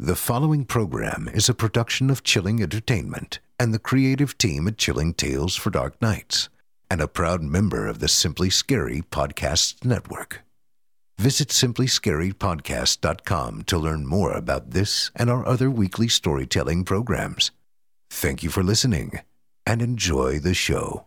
The following program is a production of Chilling Entertainment and the creative team at Chilling Tales for Dark Nights, and a proud member of the Simply Scary Podcasts Network. Visit simplyscarypodcast.com to learn more about this and our other weekly storytelling programs. Thank you for listening and enjoy the show.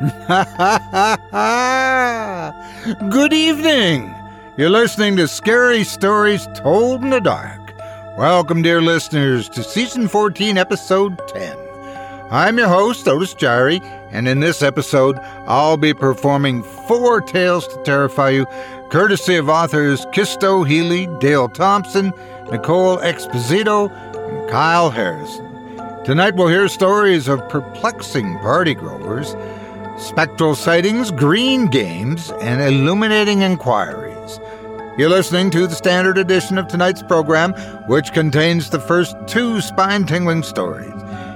Good evening. You're listening to Scary Stories Told in the Dark. Welcome, dear listeners, to Season 14, Episode 10. I'm your host, Otis Jiry, and in this episode, I'll be performing four tales to terrify you, courtesy of authors Chisto Healy, Dale Thompson, Nicole Exposito, and Kyle Harrison. Tonight, we'll hear stories of perplexing party growers spectral sightings, green games, and illuminating inquiries. You're listening to the standard edition of tonight's program, which contains the first two spine tingling stories.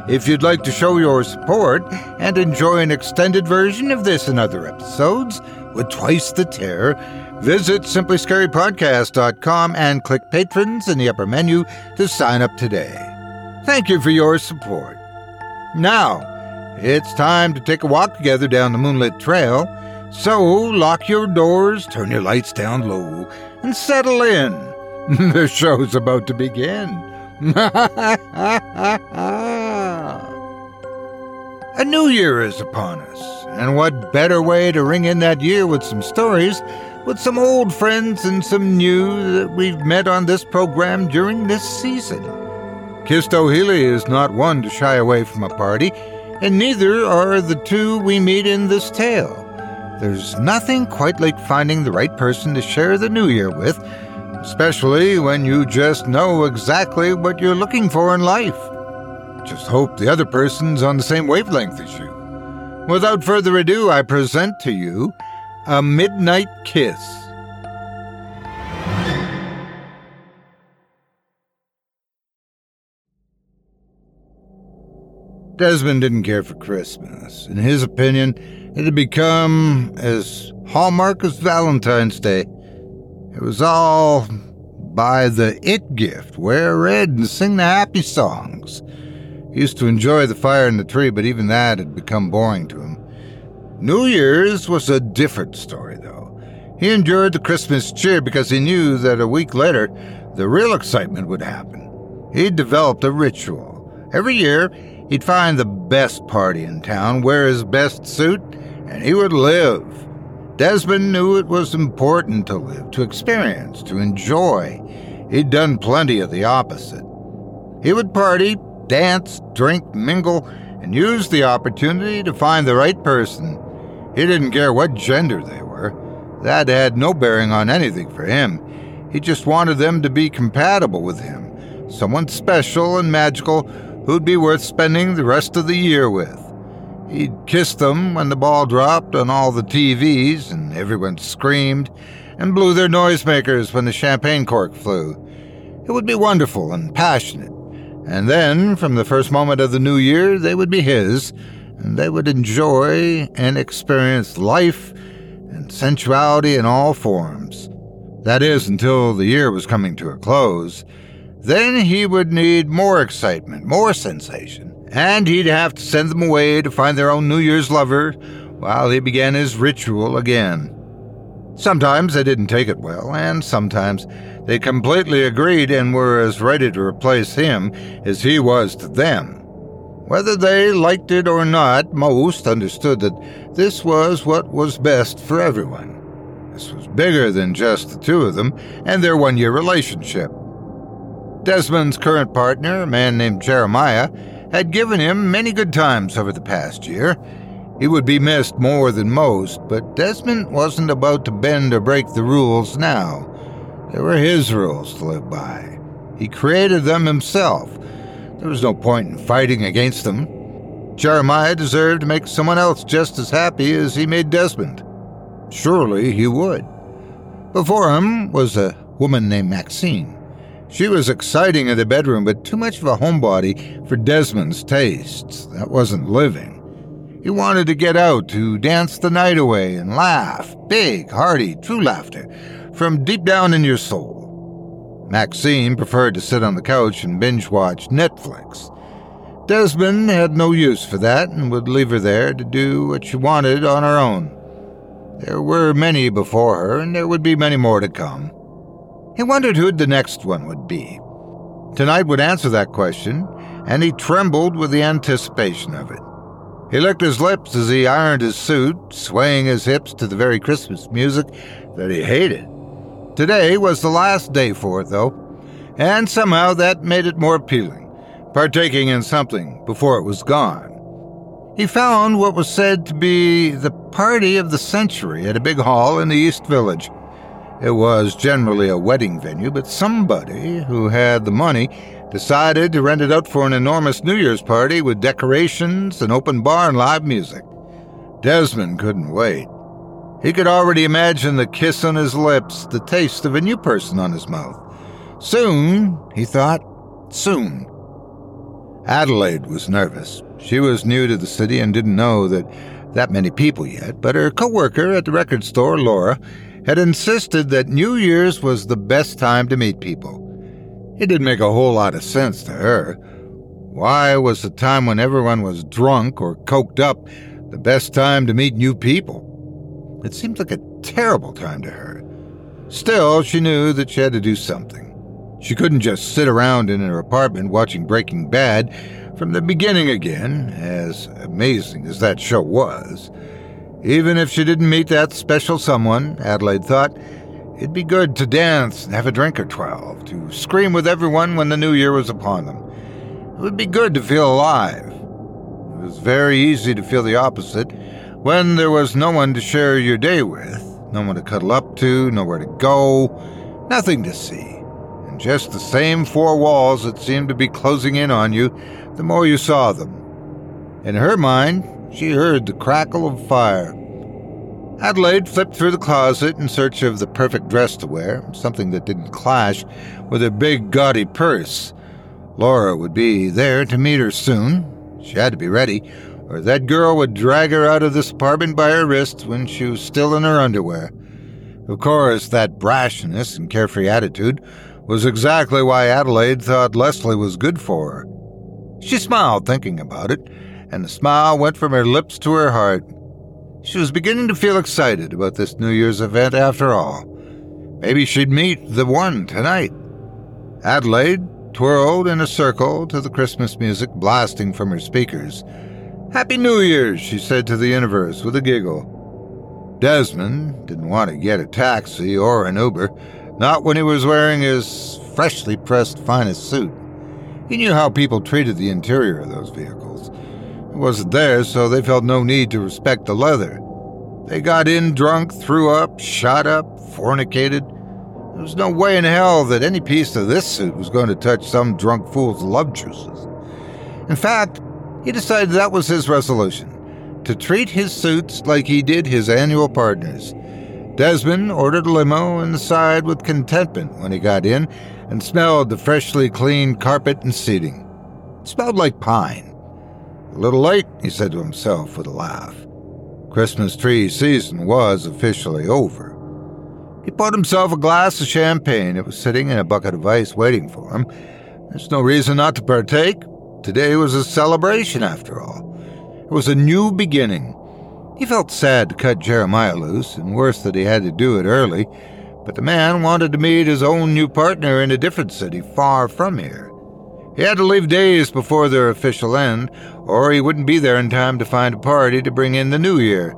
If you'd like to show your support and enjoy an extended version of this and other episodes with twice the terror, visit simplyscarypodcast.com and click Patrons in the upper menu to sign up today. Thank you for your support. Now, it's time to take a walk together down the moonlit trail. So lock your doors, turn your lights down low, and settle in. the show's about to begin. a new year is upon us, and what better way to ring in that year with some stories, with some old friends and some new that we've met on this program during this season. Chisto Healy is not one to shy away from a party and neither are the two we meet in this tale. There's nothing quite like finding the right person to share the new year with, especially when you just know exactly what you're looking for in life. Just hope the other person's on the same wavelength as you. Without further ado, I present to you A Midnight Kiss. Desmond didn't care for Christmas. In his opinion, it had become as hallmark as Valentine's Day. It was all buy the it gift, wear red, and sing the happy songs. He used to enjoy the fire in the tree, but even that had become boring to him. New Year's was a different story, though. He endured the Christmas cheer because he knew that a week later, the real excitement would happen. He'd developed a ritual. Every year, He'd find the best party in town, wear his best suit, and he would live. Desmond knew it was important to live, to experience, to enjoy. He'd done plenty of the opposite. He would party, dance, drink, mingle, and use the opportunity to find the right person. He didn't care what gender they were. That had no bearing on anything for him. He just wanted them to be compatible with him, someone special and magical who'd be worth spending the rest of the year with. He'd kiss them when the ball dropped on all the TVs and everyone screamed and blew their noisemakers when the champagne cork flew. It would be wonderful and passionate. And then, from the first moment of the new year, they would be his, and they would enjoy and experience life and sensuality in all forms. That is, until the year was coming to a close. Then he would need more excitement, more sensation, and he'd have to send them away to find their own New Year's lover while he began his ritual again. Sometimes they didn't take it well, and sometimes they completely agreed and were as ready to replace him as he was to them. Whether they liked it or not, most understood that this was what was best for everyone. This was bigger than just the two of them and their one year relationship. Desmond's current partner, a man named Jeremiah, had given him many good times over the past year, he would be missed more than most, but Desmond wasn't about to bend or break the rules now. They were his rules to live by. He created them himself. There was no point in fighting against them. Jeremiah deserved to make someone else just as happy as he made Desmond. Surely he would. Before him was a woman named Maxine. She was exciting in the bedroom, but too much of a homebody for Desmond's tastes. That wasn't living. He wanted to get out to dance the night away and laugh, big, hearty, true laughter, from deep down in your soul. Maxine preferred to sit on the couch and binge watch Netflix. Desmond had no use for that and would leave her there to do what she wanted on her own. There were many before her, and there would be many more to come. He wondered who the next one would be. Tonight would answer that question, and he trembled with the anticipation of it. He licked his lips as he ironed his suit, swaying his hips to the very Christmas music that he hated. Today was the last day for it, though, and somehow that made it more appealing, partaking in something before it was gone. He found what was said to be the party of the century at a big hall in the East Village. It was generally a wedding venue, but somebody who had the money decided to rent it out for an enormous New Year's party with decorations, an open bar, and live music. Desmond couldn't wait. He could already imagine the kiss on his lips, the taste of a new person on his mouth. Soon, he thought, soon. Adelaide was nervous. She was new to the city and didn't know that that many people yet, but her co-worker at the record store, Laura, had insisted that New Year's was the best time to meet people. It didn't make a whole lot of sense to her. Why was the time when everyone was drunk or coked up the best time to meet new people? It seemed like a terrible time to her. Still, she knew that she had to do something. She couldn't just sit around in her apartment watching Breaking Bad from the beginning again, as amazing as that show was. Even if she didn't meet that special someone, Adelaide thought, It'd be good to dance and have a drink or twelve, to scream with everyone when the new year was upon them. It would be good to feel alive. It was very easy to feel the opposite when there was no one to share your day with, no one to cuddle up to, nowhere to go, nothing to see, and just the same four walls that seemed to be closing in on you the more you saw them. In her mind, she heard the crackle of fire Adelaide flipped through the closet in search of the perfect dress to wear, something that didn't clash with her big, gaudy purse. Laura would be there to meet her soon. She had to be ready, or that girl would drag her out of this apartment by her wrist when she was still in her underwear. Of course, that brashness and carefree attitude was exactly why Adelaide thought Leslie was good for her. She smiled thinking about it, and the smile went from her lips to her heart. She was beginning to feel excited about this New Year's event after all. Maybe she'd meet the one tonight. Adelaide twirled in a circle to the Christmas music blasting from her speakers. Happy New Year's, she said to the universe with a giggle. Desmond didn't want to get a taxi or an Uber, not when he was wearing his freshly pressed finest suit. He knew how people treated the interior of those vehicles. Wasn't theirs, so they felt no need to respect the leather. They got in drunk, threw up, shot up, fornicated. There was no way in hell that any piece of this suit was going to touch some drunk fool's love juices. In fact, he decided that was his resolution to treat his suits like he did his annual partners. Desmond ordered a limo and sighed with contentment when he got in and smelled the freshly cleaned carpet and seating. It smelled like pine. A little late, he said to himself with a laugh. Christmas tree season was officially over. He poured himself a glass of champagne. It was sitting in a bucket of ice waiting for him, There's no reason not to partake. Today was a celebration, after all. It was a new beginning. He felt sad to cut Jeremiah loose, and worse that he had to do it early, but the man wanted to meet his own new partner in a different city far from here. He had to leave days before their official end, or he wouldn't be there in time to find a party to bring in the new year.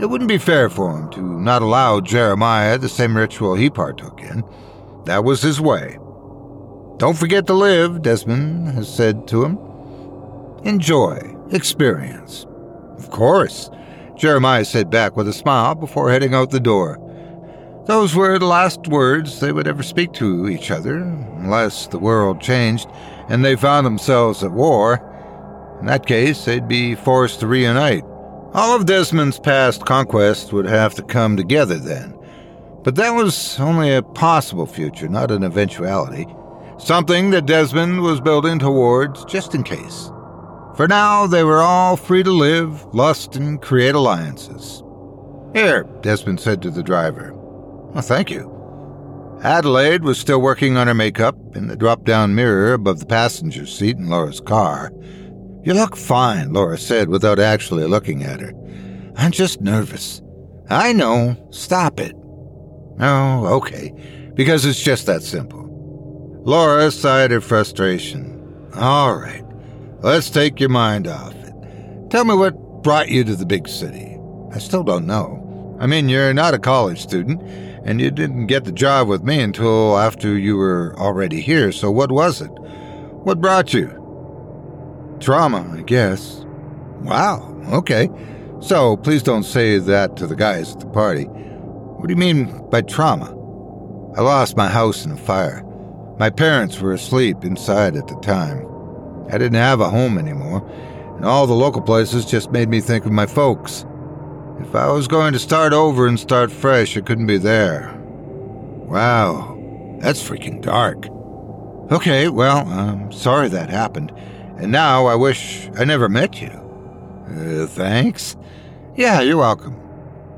It wouldn't be fair for him to not allow Jeremiah the same ritual he partook in. That was his way. Don't forget to live, Desmond has said to him. Enjoy, experience. Of course, Jeremiah said back with a smile before heading out the door. Those were the last words they would ever speak to each other, unless the world changed and they found themselves at war. In that case, they'd be forced to reunite. All of Desmond's past conquests would have to come together then. But that was only a possible future, not an eventuality. Something that Desmond was building towards just in case. For now, they were all free to live, lust, and create alliances. Here, Desmond said to the driver. Well, thank you. Adelaide was still working on her makeup in the drop down mirror above the passenger seat in Laura's car. You look fine, Laura said without actually looking at her. I'm just nervous. I know. Stop it. Oh, okay. Because it's just that simple. Laura sighed her frustration. All right. Let's take your mind off it. Tell me what brought you to the big city. I still don't know. I mean, you're not a college student, and you didn't get the job with me until after you were already here, so what was it? What brought you? Trauma, I guess. Wow, okay. So please don't say that to the guys at the party. What do you mean by trauma? I lost my house in a fire. My parents were asleep inside at the time. I didn't have a home anymore, and all the local places just made me think of my folks. If I was going to start over and start fresh, it couldn't be there. Wow, that's freaking dark. Okay, well, I'm sorry that happened. And now I wish I never met you. Uh, thanks. Yeah, you're welcome.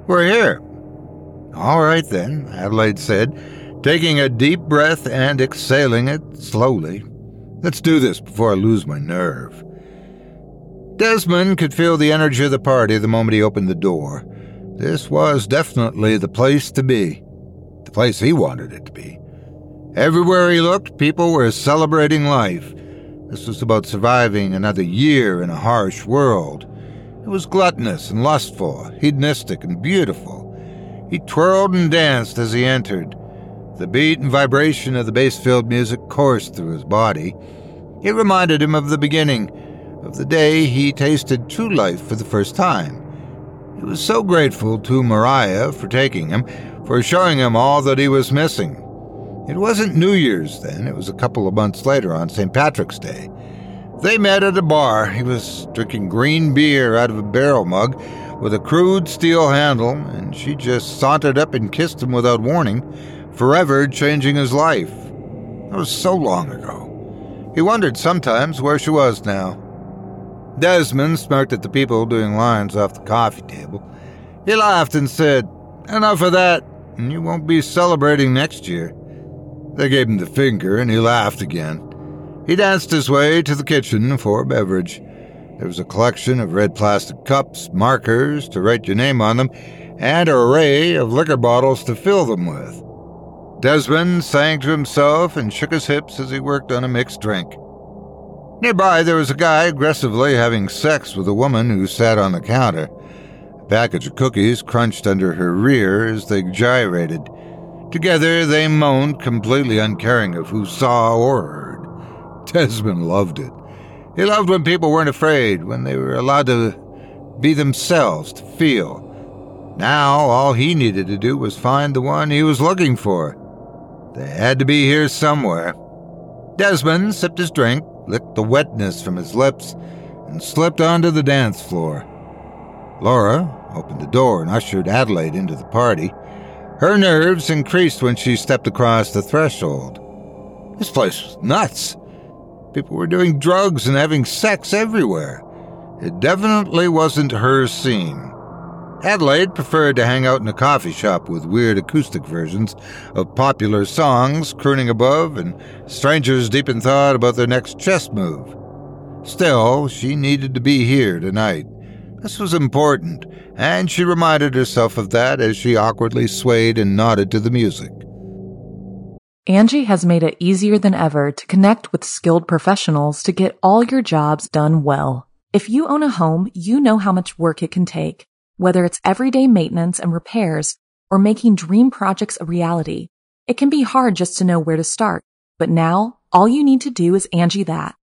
We're here. All right then, Adelaide said, taking a deep breath and exhaling it slowly. Let's do this before I lose my nerve. Desmond could feel the energy of the party the moment he opened the door. This was definitely the place to be. The place he wanted it to be. Everywhere he looked, people were celebrating life this was about surviving another year in a harsh world. It was gluttonous and lustful, hedonistic and beautiful. He twirled and danced as he entered. The beat and vibration of the bass filled music coursed through his body. It reminded him of the beginning, of the day he tasted true life for the first time. He was so grateful to Mariah for taking him, for showing him all that he was missing. It wasn't New Year's then, it was a couple of months later on St. Patrick's Day. They met at a bar. He was drinking green beer out of a barrel mug with a crude steel handle, and she just sauntered up and kissed him without warning, forever changing his life. That was so long ago. He wondered sometimes where she was now. Desmond smirked at the people doing lines off the coffee table. He laughed and said, Enough of that, and you won't be celebrating next year. They gave him the finger, and he laughed again. He danced his way to the kitchen for a beverage. There was a collection of red plastic cups, markers to write your name on them, and an array of liquor bottles to fill them with. Desmond sang to himself and shook his hips as he worked on a mixed drink. Nearby, there was a guy aggressively having sex with a woman who sat on the counter. A package of cookies crunched under her rear as they gyrated. Together they moaned, completely uncaring of who saw or heard. Desmond loved it. He loved when people weren't afraid, when they were allowed to be themselves, to feel. Now all he needed to do was find the one he was looking for. They had to be here somewhere. Desmond sipped his drink, licked the wetness from his lips, and slipped onto the dance floor. Laura opened the door and ushered Adelaide into the party. Her nerves increased when she stepped across the threshold. This place was nuts. People were doing drugs and having sex everywhere. It definitely wasn't her scene. Adelaide preferred to hang out in a coffee shop with weird acoustic versions of popular songs crooning above and strangers deep in thought about their next chess move. Still, she needed to be here tonight. This was important, and she reminded herself of that as she awkwardly swayed and nodded to the music. Angie has made it easier than ever to connect with skilled professionals to get all your jobs done well. If you own a home, you know how much work it can take whether it's everyday maintenance and repairs or making dream projects a reality, it can be hard just to know where to start. But now, all you need to do is Angie that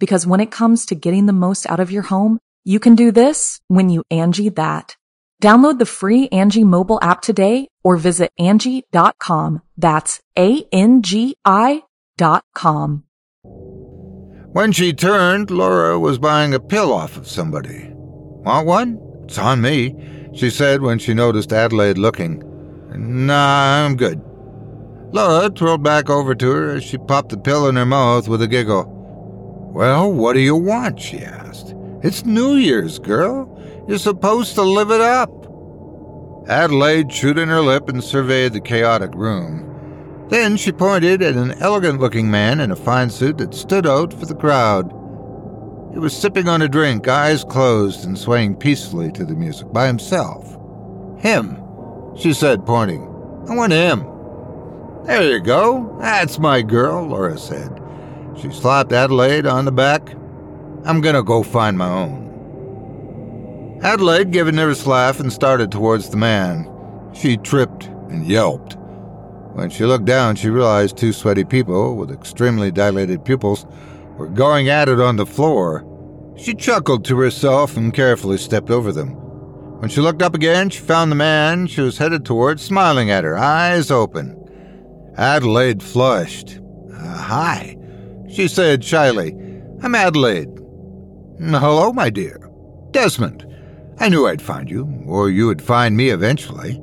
Because when it comes to getting the most out of your home, you can do this when you Angie that. Download the free Angie mobile app today or visit Angie.com. That's A-N-G-I dot com. When she turned, Laura was buying a pill off of somebody. Want one? It's on me, she said when she noticed Adelaide looking. Nah, I'm good. Laura twirled back over to her as she popped the pill in her mouth with a giggle. Well, what do you want? she asked. It's New Year's, girl. You're supposed to live it up. Adelaide chewed in her lip and surveyed the chaotic room. Then she pointed at an elegant looking man in a fine suit that stood out for the crowd. He was sipping on a drink, eyes closed, and swaying peacefully to the music by himself. Him, she said, pointing. I want him. There you go. That's my girl, Laura said. She slapped Adelaide on the back. I'm gonna go find my own. Adelaide gave a nervous laugh and started towards the man. She tripped and yelped. When she looked down, she realized two sweaty people with extremely dilated pupils were going at it on the floor. She chuckled to herself and carefully stepped over them. When she looked up again, she found the man she was headed toward smiling at her, eyes open. Adelaide flushed. Uh, hi, she said shyly. I'm Adelaide. Hello, my dear. Desmond. I knew I'd find you, or you would find me eventually.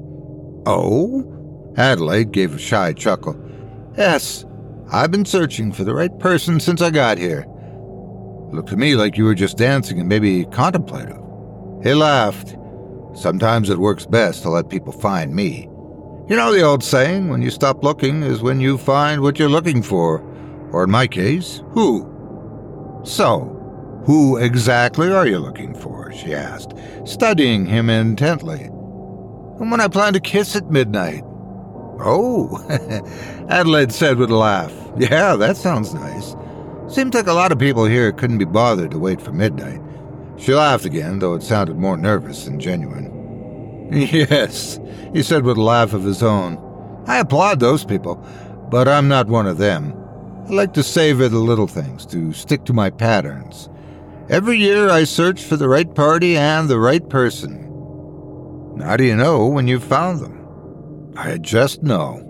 Oh? Adelaide gave a shy chuckle. Yes, I've been searching for the right person since I got here. looked to me like you were just dancing and maybe contemplative. He laughed. Sometimes it works best to let people find me. You know the old saying, when you stop looking is when you find what you're looking for. Or in my case, who? So, who exactly are you looking for? she asked, studying him intently. When I plan to kiss at midnight, Oh, Adelaide said with a laugh. Yeah, that sounds nice. Seems like a lot of people here couldn't be bothered to wait for midnight. She laughed again, though it sounded more nervous than genuine. Yes, he said with a laugh of his own. I applaud those people, but I'm not one of them. I like to savor the little things, to stick to my patterns. Every year I search for the right party and the right person. How do you know when you've found them? I just know.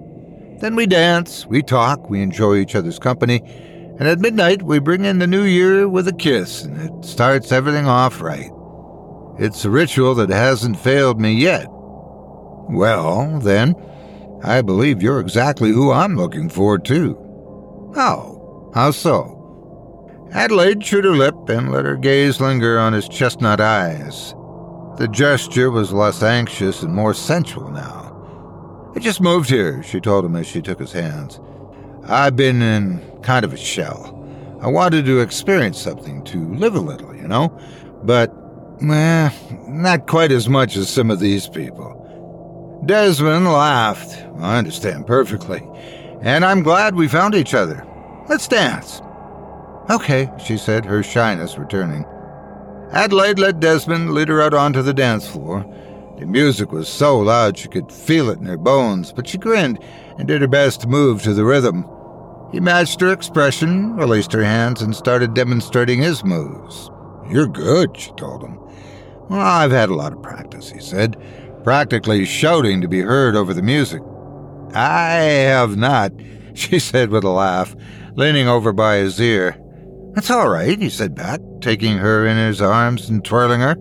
Then we dance, we talk, we enjoy each other's company, and at midnight we bring in the new year with a kiss, and it starts everything off right. It's a ritual that hasn't failed me yet. Well, then, I believe you're exactly who I'm looking for, too. How? How so? Adelaide chewed her lip and let her gaze linger on his chestnut eyes. The gesture was less anxious and more sensual now. I just moved here, she told him as she took his hands. I've been in kind of a shell. I wanted to experience something, to live a little, you know? But, eh, not quite as much as some of these people. Desmond laughed. I understand perfectly. And I'm glad we found each other. Let's dance. Okay, she said, her shyness returning. Adelaide let Desmond lead her out onto the dance floor. The music was so loud she could feel it in her bones, but she grinned and did her best to move to the rhythm. He matched her expression, released her hands, and started demonstrating his moves. You're good, she told him. Well, I've had a lot of practice, he said. practically shouting to be heard over the music. I have not, she said with a laugh, leaning over by his ear. That's all right, he said back, taking her in his arms and twirling her.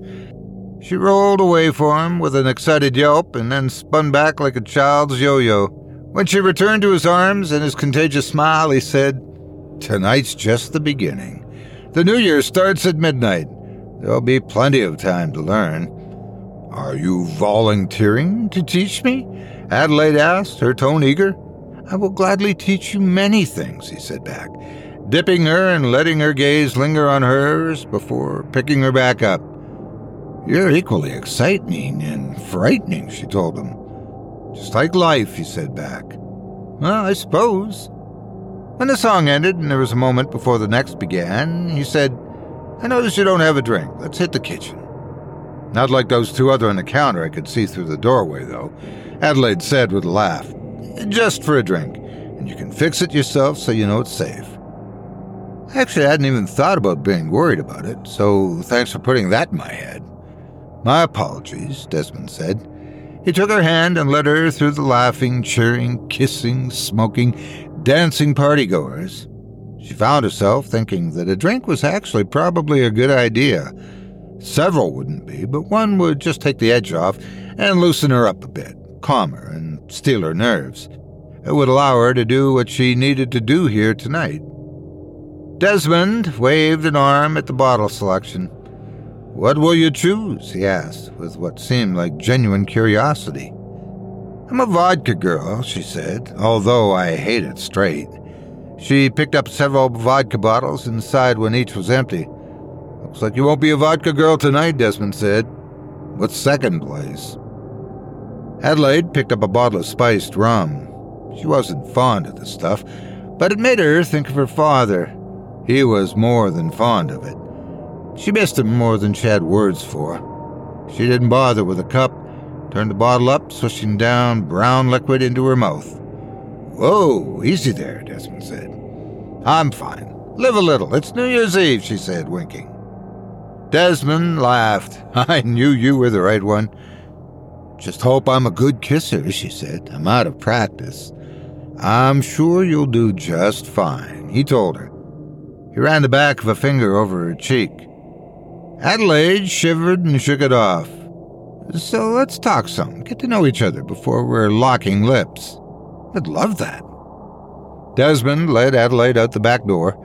She rolled away for him with an excited yelp and then spun back like a child's yo yo. When she returned to his arms and his contagious smile, he said, Tonight's just the beginning. The new year starts at midnight. There'll be plenty of time to learn. Are you volunteering to teach me? Adelaide asked, her tone eager. I will gladly teach you many things, he said back, dipping her and letting her gaze linger on hers before picking her back up. You're equally exciting and frightening, she told him. Just like life, he said back. Well, I suppose. When the song ended and there was a moment before the next began, he said, I notice you don't have a drink. Let's hit the kitchen. Not like those two other on the counter I could see through the doorway, though, Adelaide said with a laugh. Just for a drink, and you can fix it yourself so you know it's safe. I actually, I hadn't even thought about being worried about it, so thanks for putting that in my head. My apologies, Desmond said. He took her hand and led her through the laughing, cheering, kissing, smoking, dancing partygoers. She found herself thinking that a drink was actually probably a good idea. Several wouldn't be, but one would just take the edge off and loosen her up a bit, calm her, and steel her nerves. It would allow her to do what she needed to do here tonight. Desmond waved an arm at the bottle selection. What will you choose? he asked, with what seemed like genuine curiosity. I'm a vodka girl, she said, although I hate it straight. She picked up several vodka bottles and sighed when each was empty. Looks like you won't be a vodka girl tonight, Desmond said. What's second place? Adelaide picked up a bottle of spiced rum. She wasn't fond of the stuff, but it made her think of her father. He was more than fond of it. She missed him more than she had words for. She didn't bother with a cup, turned the bottle up, swishing down brown liquid into her mouth. Whoa, easy there, Desmond said. I'm fine. Live a little. It's New Year's Eve, she said, winking. Desmond laughed. I knew you were the right one. Just hope I'm a good kisser, she said. I'm out of practice. I'm sure you'll do just fine, he told her. He ran the back of a finger over her cheek. Adelaide shivered and shook it off. So let's talk some, get to know each other before we're locking lips. I'd love that. Desmond led Adelaide out the back door.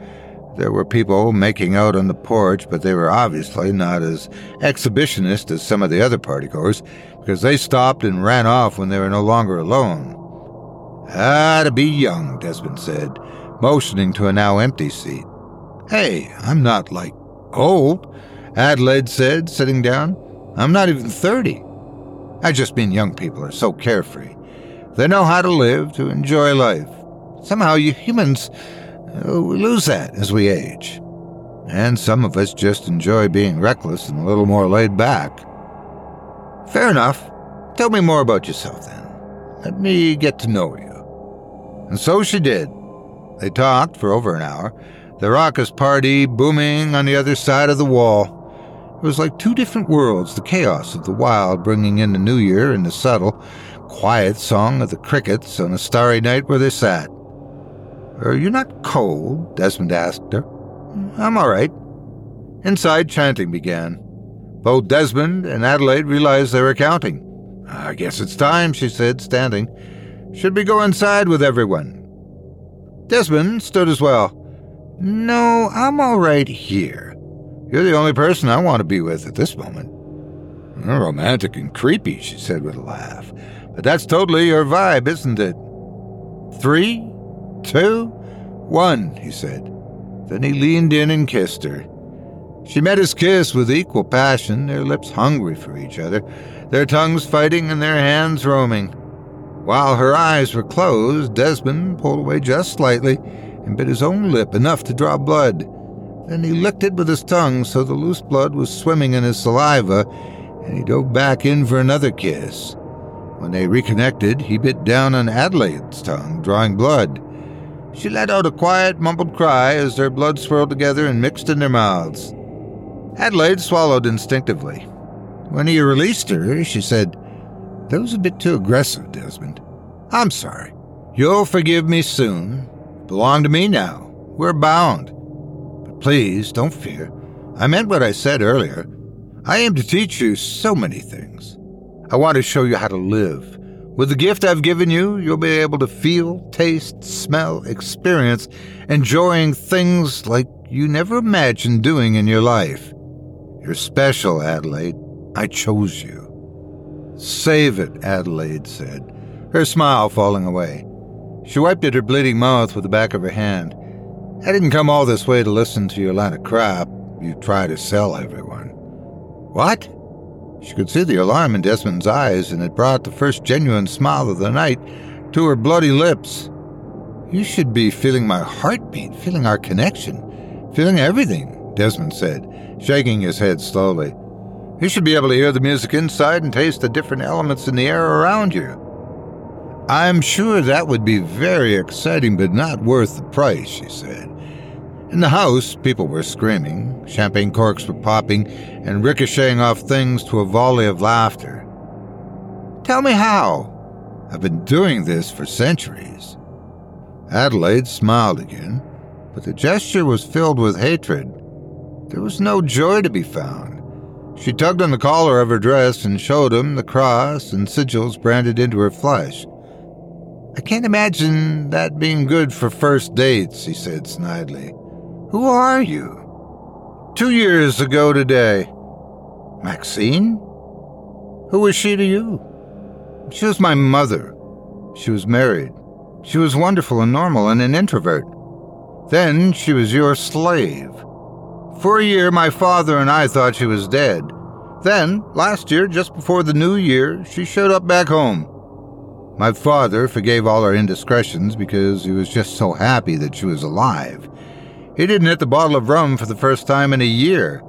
There were people making out on the porch, but they were obviously not as exhibitionist as some of the other partygoers, because they stopped and ran off when they were no longer alone. Ah, to be young, Desmond said, motioning to a now empty seat. Hey, I'm not like old. Adelaide said, sitting down. I'm not even 30. I just mean young people are so carefree. They know how to live, to enjoy life. Somehow you humans Oh, we lose that as we age. And some of us just enjoy being reckless and a little more laid back. Fair enough. Tell me more about yourself then. Let me get to know you. And so she did. They talked for over an hour, the raucous party booming on the other side of the wall. It was like two different worlds the chaos of the wild bringing in the new year and the subtle, quiet song of the crickets on a starry night where they sat. Are you not cold? Desmond asked her. I'm all right. Inside, chanting began. Both Desmond and Adelaide realized they were counting. I guess it's time, she said, standing. Should we go inside with everyone? Desmond stood as well. No, I'm all right here. You're the only person I want to be with at this moment. Romantic and creepy, she said with a laugh. But that's totally your vibe, isn't it? Three, two, one, he said. Then he leaned in and kissed her. She met his kiss with equal passion, their lips hungry for each other, their tongues fighting and their hands roaming. While her eyes were closed, Desmond pulled away just slightly and bit his own lip enough to draw blood. Then he licked it with his tongue so the loose blood was swimming in his saliva, and he dove back in for another kiss. When they reconnected, he bit down on Adelaide's tongue, drawing blood. She let out a quiet, mumbled cry as their blood swirled together and mixed in their mouths. Adelaide swallowed instinctively. When he released her, she said, That was a bit too aggressive, Desmond. I'm sorry. You'll forgive me soon. Belong to me now. We're bound. But please, don't fear. I meant what I said earlier. I aim to teach you so many things. I want to show you how to live. With the gift I've given you, you'll be able to feel, taste, smell, experience, enjoying things like you never imagined doing in your life. You're special, Adelaide. I chose you. Save it, Adelaide said, her smile falling away. She wiped at her bleeding mouth with the back of her hand. I didn't come all this way to listen to your line of crap you try to sell everyone. What? She could see the alarm in Desmond's eyes, and it brought the first genuine smile of the night to her bloody lips. You should be feeling my heartbeat, feeling our connection, feeling everything, Desmond said, shaking his head slowly. You should be able to hear the music inside and taste the different elements in the air around you. I'm sure that would be very exciting, but not worth the price, she said. In the house, people were screaming, champagne corks were popping, and ricocheting off things to a volley of laughter. Tell me how. I've been doing this for centuries. Adelaide smiled again, but the gesture was filled with hatred. There was no joy to be found. She tugged on the collar of her dress and showed him the cross and sigils branded into her flesh. I can't imagine that being good for first dates, he said snidely. Who are you? Two years ago today. Maxine? Who was she to you? She was my mother. She was married. She was wonderful and normal and an introvert. Then she was your slave. For a year, my father and I thought she was dead. Then, last year, just before the new year, she showed up back home. My father forgave all her indiscretions because he was just so happy that she was alive. He didn't hit the bottle of rum for the first time in a year.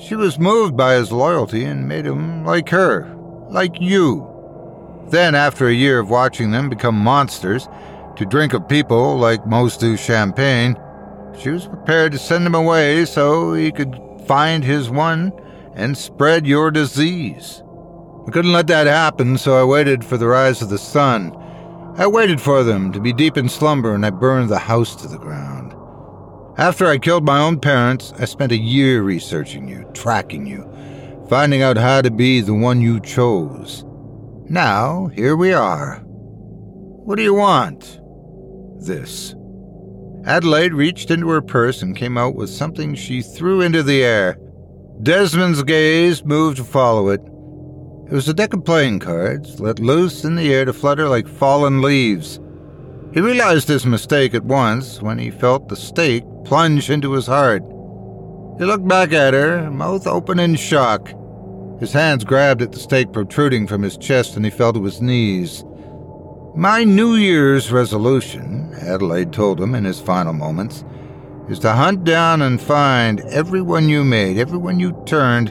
She was moved by his loyalty and made him like her, like you. Then, after a year of watching them become monsters, to drink of people like most do champagne, she was prepared to send him away so he could find his one and spread your disease. I couldn't let that happen, so I waited for the rise of the sun. I waited for them to be deep in slumber, and I burned the house to the ground. After I killed my own parents, I spent a year researching you, tracking you, finding out how to be the one you chose. Now, here we are. What do you want? This. Adelaide reached into her purse and came out with something she threw into the air. Desmond's gaze moved to follow it. It was a deck of playing cards, let loose in the air to flutter like fallen leaves. He realized his mistake at once when he felt the stake plunge into his heart. He looked back at her, mouth open in shock. His hands grabbed at the stake protruding from his chest and he fell to his knees. My New Year's resolution, Adelaide told him in his final moments, is to hunt down and find everyone you made, everyone you turned,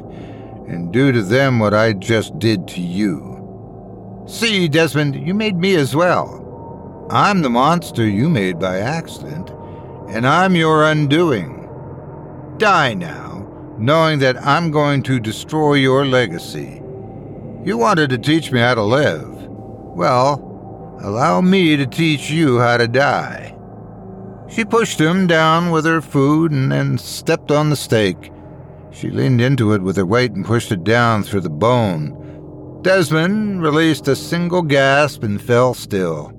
and do to them what I just did to you. See, Desmond, you made me as well. I'm the monster you made by accident, and I'm your undoing. Die now, knowing that I'm going to destroy your legacy. You wanted to teach me how to live. Well, allow me to teach you how to die. She pushed him down with her food and then stepped on the stake. She leaned into it with her weight and pushed it down through the bone. Desmond released a single gasp and fell still.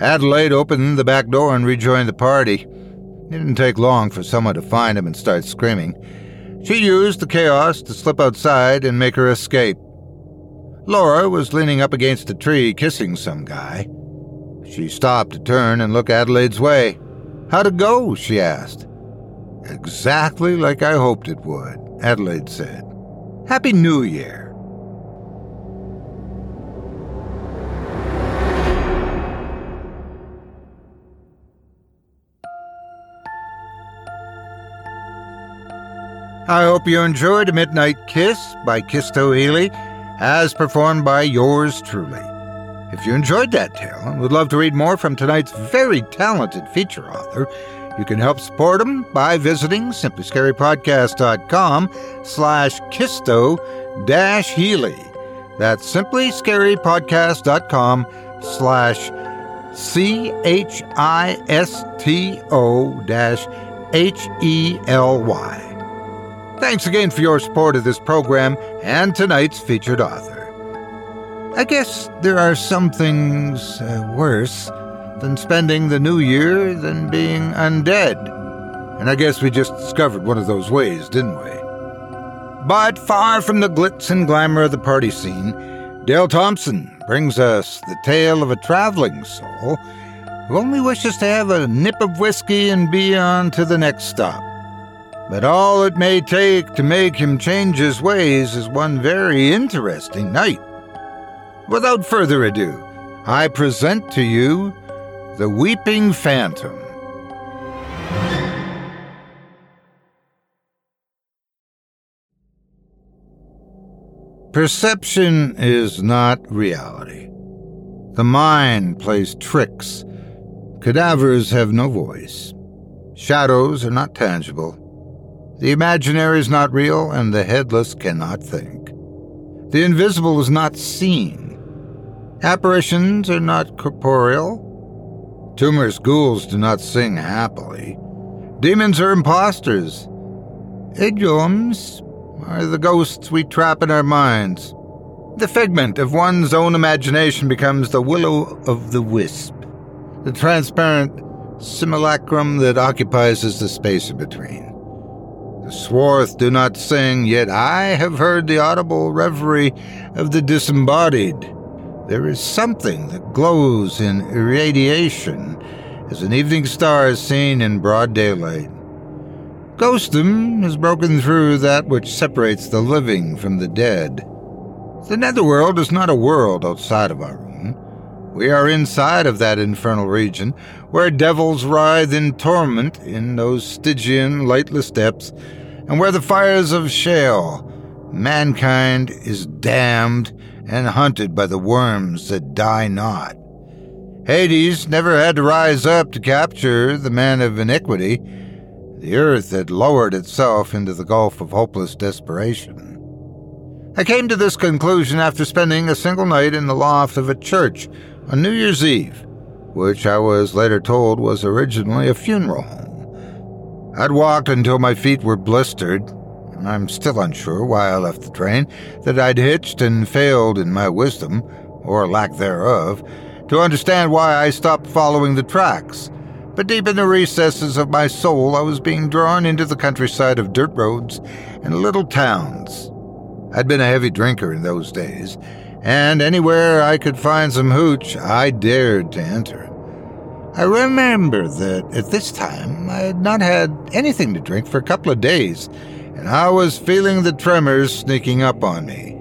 Adelaide opened the back door and rejoined the party. It didn't take long for someone to find him and start screaming. She used the chaos to slip outside and make her escape. Laura was leaning up against a tree kissing some guy. She stopped to turn and look Adelaide's way. How'd it go? she asked. Exactly like I hoped it would, Adelaide said. Happy New Year. I hope you enjoyed Midnight Kiss by Chisto Healy, as performed by yours truly. If you enjoyed that tale and would love to read more from tonight's very talented feature author, you can help support him by visiting simplyscarypodcast.com slash chisto dash Healy. That's simplyscarypodcast.com slash C-H-I-S-T-O dash H-E-L-Y. Thanks again for your support of this program and tonight's featured author. I guess there are some things uh, worse than spending the new year than being undead. And I guess we just discovered one of those ways, didn't we? But far from the glitz and glamour of the party scene, Dale Thompson brings us the tale of a traveling soul who only wishes to have a nip of whiskey and be on to the next stop. But all it may take to make him change his ways is one very interesting night. Without further ado, I present to you The Weeping Phantom. Perception is not reality. The mind plays tricks. Cadavers have no voice. Shadows are not tangible. The imaginary is not real, and the headless cannot think. The invisible is not seen. Apparitions are not corporeal. Tumorous ghouls do not sing happily. Demons are impostors. Idioms are the ghosts we trap in our minds. The figment of one's own imagination becomes the willow of the wisp, the transparent simulacrum that occupies the space in between. Swarth do not sing, yet I have heard the audible reverie of the disembodied. There is something that glows in irradiation as an evening star is seen in broad daylight. Ghostdom has broken through that which separates the living from the dead. The netherworld is not a world outside of our own. We are inside of that infernal region where devils writhe in torment in those Stygian, lightless depths, and where the fires of Sheol, mankind is damned and hunted by the worms that die not. Hades never had to rise up to capture the man of iniquity the earth had lowered itself into the gulf of hopeless desperation. I came to this conclusion after spending a single night in the loft of a church on New Year's Eve, which I was later told was originally a funeral home. I'd walked until my feet were blistered, and I'm still unsure why I left the train, that I'd hitched and failed in my wisdom, or lack thereof, to understand why I stopped following the tracks but deep in the recesses of my soul, I was being drawn into the countryside of dirt roads and little towns. I'd been a heavy drinker in those days, and anywhere I could find some hooch, I dared to enter. I remember that at this time I had not had anything to drink for a couple of days, and I was feeling the tremors sneaking up on me.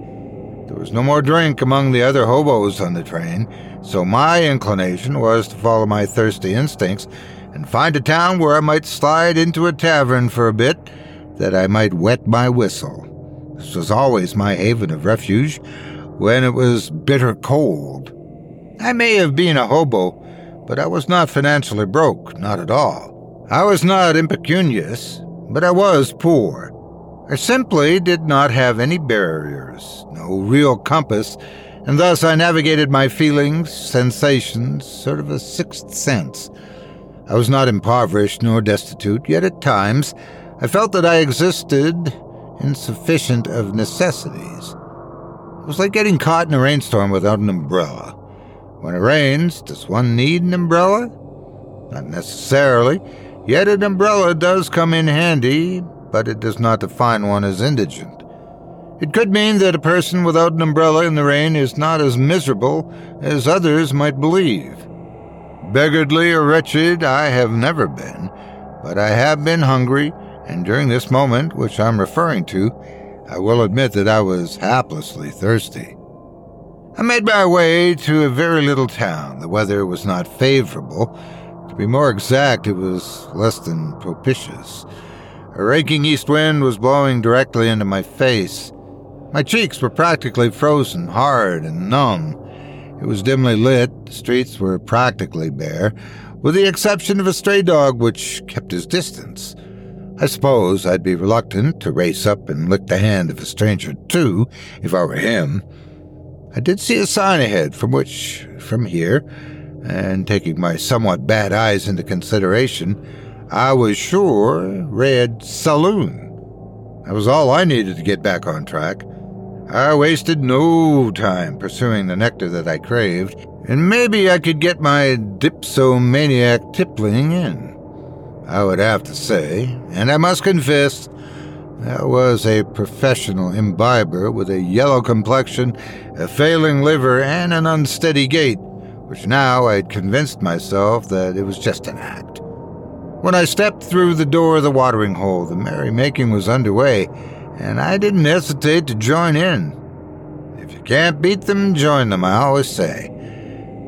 There was no more drink among the other hobos on the train, so my inclination was to follow my thirsty instincts and find a town where I might slide into a tavern for a bit, that I might wet my whistle. This was always my haven of refuge when it was bitter cold. I may have been a hobo, but I was not financially broke, not at all. I was not impecunious, but I was poor. I simply did not have any barriers, no real compass, and thus I navigated my feelings, sensations, sort of a sixth sense. I was not impoverished nor destitute, yet at times I felt that I existed insufficient of necessities. It was like getting caught in a rainstorm without an umbrella. When it rains, does one need an umbrella? Not necessarily, yet an umbrella does come in handy but it does not define one as indigent. It could mean that a person without an umbrella in the rain is not as miserable as others might believe. Beggarly or wretched I have never been, but I have been hungry, and during this moment which I'm referring to, I will admit that I was haplessly thirsty. I made my way to a very little town. The weather was not favorable. To be more exact, it was less than propitious. A raking east wind was blowing directly into my face. My cheeks were practically frozen, hard and numb. It was dimly lit, the streets were practically bare, with the exception of a stray dog which kept his distance. I suppose I'd be reluctant to race up and lick the hand of a stranger, too, if I were him. I did see a sign ahead from which, from here, and taking my somewhat bad eyes into consideration, I was sure read saloon. That was all I needed to get back on track. I wasted no time pursuing the nectar that I craved, and maybe I could get my dipsomaniac tippling in. I would have to say, and I must confess, that was a professional imbiber with a yellow complexion, a failing liver, and an unsteady gait, which now I had convinced myself that it was just an act. When I stepped through the door of the watering hole, the merrymaking was underway, and I didn't hesitate to join in. If you can't beat them, join them, I always say.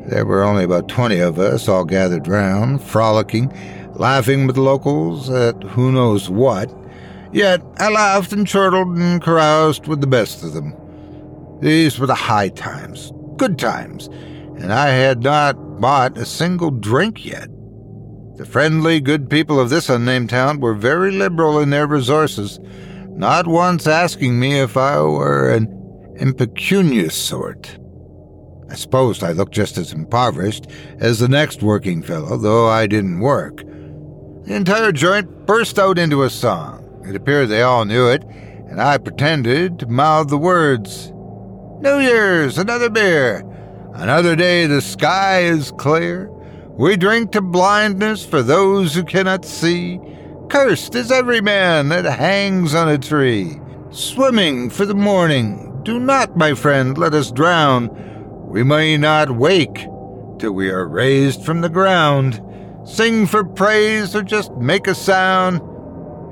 There were only about twenty of us all gathered round, frolicking, laughing with locals at who knows what, Yet I laughed and chortled and caroused with the best of them. These were the high times, good times, and I had not bought a single drink yet. The friendly, good people of this unnamed town were very liberal in their resources, not once asking me if I were an impecunious sort. I suppose I looked just as impoverished as the next working fellow, though I didn't work. The entire joint burst out into a song. It appeared they all knew it, and I pretended to mouth the words New Year's, another beer. Another day the sky is clear. We drink to blindness for those who cannot see. Cursed is every man that hangs on a tree. Swimming for the morning. Do not, my friend, let us drown. We may not wake till we are raised from the ground. Sing for praise or just make a sound.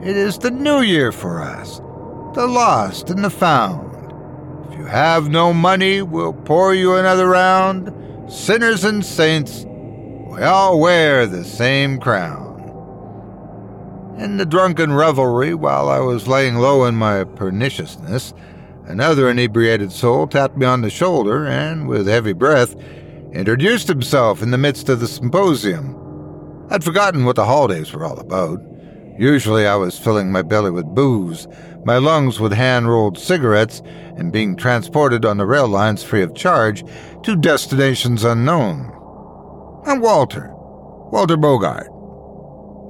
It is the new year for us, the lost and the found. If you have no money, we'll pour you another round. Sinners and saints, we all wear the same crown. In the drunken revelry, while I was laying low in my perniciousness, another inebriated soul tapped me on the shoulder and, with heavy breath, introduced himself in the midst of the symposium. I'd forgotten what the holidays were all about. Usually I was filling my belly with booze, my lungs with hand rolled cigarettes, and being transported on the rail lines free of charge to destinations unknown. I'm Walter, Walter Bogart.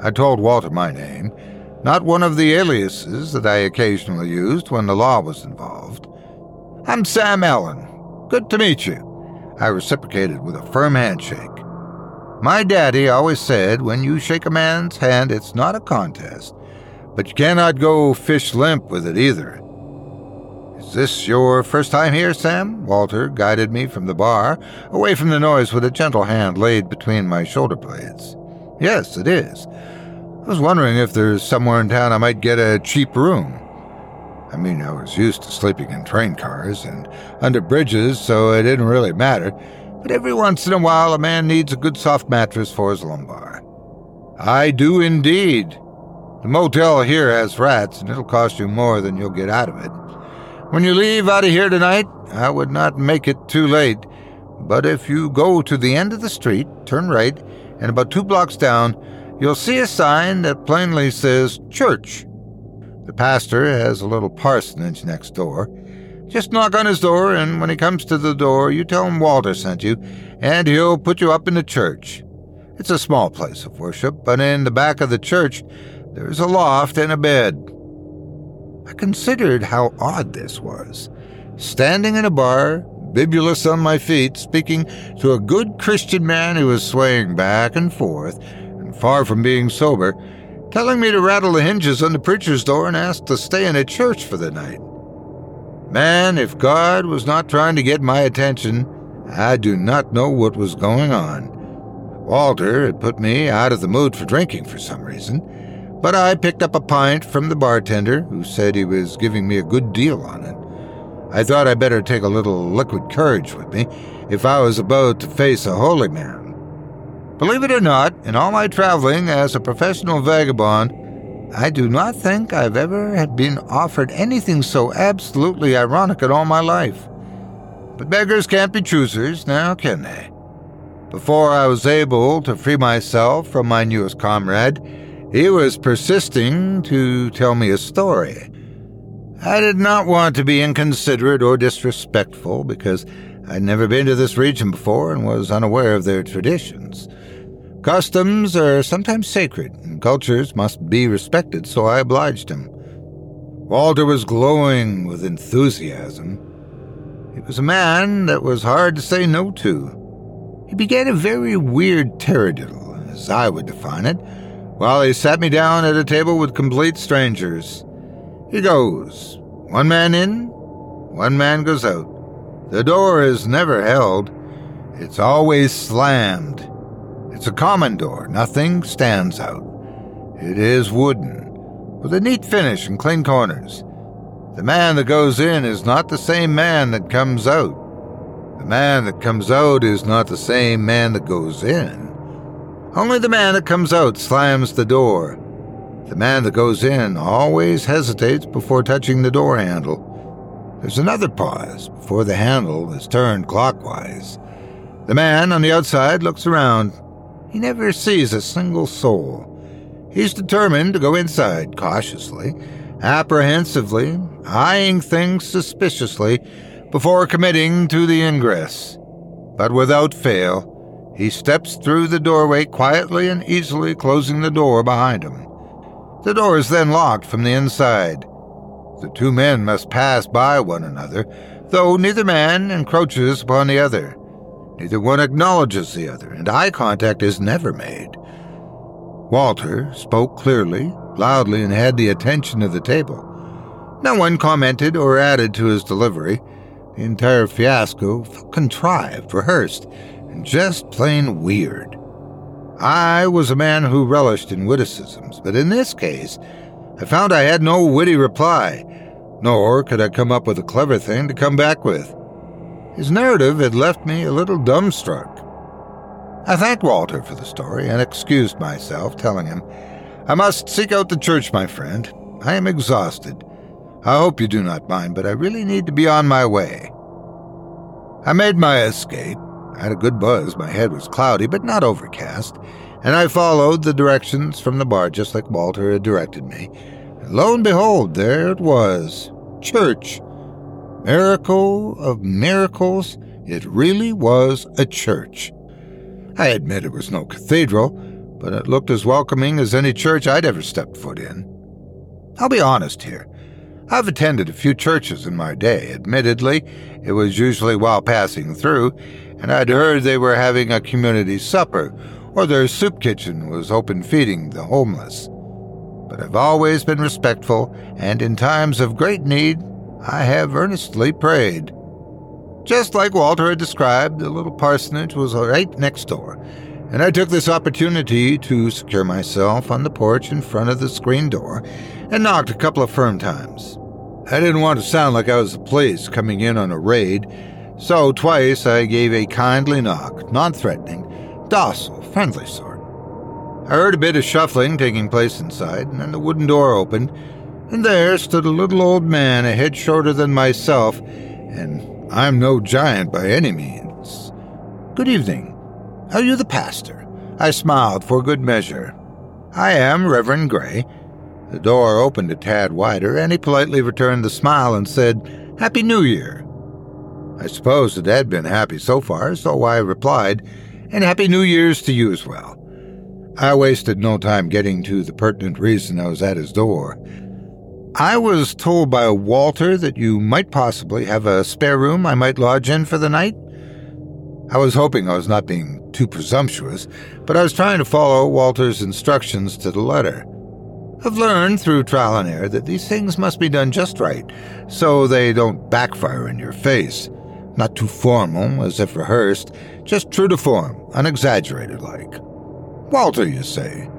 I told Walter my name, not one of the aliases that I occasionally used when the law was involved. I'm Sam Allen. Good to meet you. I reciprocated with a firm handshake. My daddy always said when you shake a man's hand, it's not a contest, but you cannot go fish limp with it either. Is this your first time here, Sam? Walter guided me from the bar, away from the noise with a gentle hand laid between my shoulder blades. Yes, it is. I was wondering if there's somewhere in town I might get a cheap room. I mean, I was used to sleeping in train cars and under bridges, so it didn't really matter but every once in a while a man needs a good soft mattress for his lumbar. I do indeed. The motel here has rats, and it'll cost you more than you'll get out of it. When you leave out of here tonight, I would not make it too late, but if you go to the end of the street, turn right, and about two blocks down, you'll see a sign that plainly says church. The pastor has a little parsonage next door, just knock on his door, and when he comes to the door, you tell him Walter sent you, and he'll put you up in the church. It's a small place of worship, but in the back of the church, there's a loft and a bed. I considered how odd this was. Standing in a bar, bibulous on my feet, speaking to a good Christian man who was swaying back and forth, and far from being sober, telling me to rattle the hinges on the preacher's door and ask to stay in a church for the night. Man, if God was not trying to get my attention, I do not know what was going on. Walter had put me out of the mood for drinking for some reason, but I picked up a pint from the bartender, who said he was giving me a good deal on it. I thought I'd better take a little liquid courage with me if I was about to face a holy man. Believe it or not, in all my traveling as a professional vagabond, I do not think I've ever had been offered anything so absolutely ironic in all my life. But beggars can't be choosers, now can they? Before I was able to free myself from my newest comrade, he was persisting to tell me a story. I did not want to be inconsiderate or disrespectful because I'd never been to this region before and was unaware of their traditions. Customs are sometimes sacred, and cultures must be respected, so I obliged him. Walter was glowing with enthusiasm. He was a man that was hard to say no to. He began a very weird taradiddle, as I would define it, while he sat me down at a table with complete strangers. He goes, one man in, one man goes out. The door is never held, it's always slammed. It's a common door, nothing stands out. It is wooden, with a neat finish and clean corners. The man that goes in is not the same man that comes out. The man that comes out is not the same man that goes in. Only the man that comes out slams the door. The man that goes in always hesitates before touching the door handle. There's another pause before the handle is turned clockwise. The man on the outside looks around. He never sees a single soul. He's determined to go inside cautiously, apprehensively, eyeing things suspiciously before committing to the ingress. But without fail, he steps through the doorway quietly and easily, closing the door behind him. The door is then locked from the inside. The two men must pass by one another, though neither man encroaches upon the other. Neither one acknowledges the other, and eye contact is never made. Walter spoke clearly, loudly, and had the attention of the table. No one commented or added to his delivery. The entire fiasco felt contrived, rehearsed, and just plain weird. I was a man who relished in witticisms, but in this case, I found I had no witty reply, nor could I come up with a clever thing to come back with. His narrative had left me a little dumbstruck. I thanked Walter for the story and excused myself, telling him, I must seek out the church, my friend. I am exhausted. I hope you do not mind, but I really need to be on my way. I made my escape. I had a good buzz. My head was cloudy, but not overcast, and I followed the directions from the bar just like Walter had directed me. And lo and behold, there it was church. Miracle of miracles, it really was a church. I admit it was no cathedral, but it looked as welcoming as any church I'd ever stepped foot in. I'll be honest here. I've attended a few churches in my day. Admittedly, it was usually while passing through, and I'd heard they were having a community supper, or their soup kitchen was open feeding the homeless. But I've always been respectful, and in times of great need, I have earnestly prayed. Just like Walter had described, the little parsonage was right next door, and I took this opportunity to secure myself on the porch in front of the screen door and knocked a couple of firm times. I didn't want to sound like I was the police coming in on a raid, so twice I gave a kindly knock, non threatening, docile, friendly sort. I heard a bit of shuffling taking place inside, and then the wooden door opened, and there stood a little old man a head shorter than myself, and I'm no giant by any means. Good evening. Are you the pastor? I smiled for good measure. I am Reverend Gray. The door opened a tad wider, and he politely returned the smile and said, Happy New Year. I suppose it had been happy so far, so I replied, And Happy New Year's to you as well. I wasted no time getting to the pertinent reason I was at his door. I was told by Walter that you might possibly have a spare room I might lodge in for the night. I was hoping I was not being too presumptuous, but I was trying to follow Walter's instructions to the letter. I've learned through trial and error that these things must be done just right, so they don't backfire in your face. Not too formal, as if rehearsed, just true to form, unexaggerated like. Walter, you say?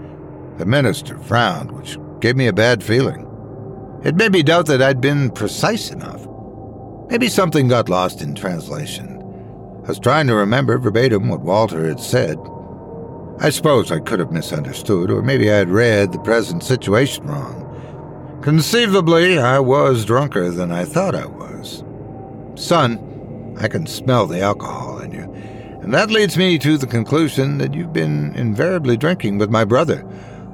The minister frowned, which gave me a bad feeling. It me doubt that I'd been precise enough. Maybe something got lost in translation. I was trying to remember verbatim what Walter had said. I suppose I could have misunderstood, or maybe I had read the present situation wrong. Conceivably, I was drunker than I thought I was. Son, I can smell the alcohol in you, and that leads me to the conclusion that you've been invariably drinking with my brother,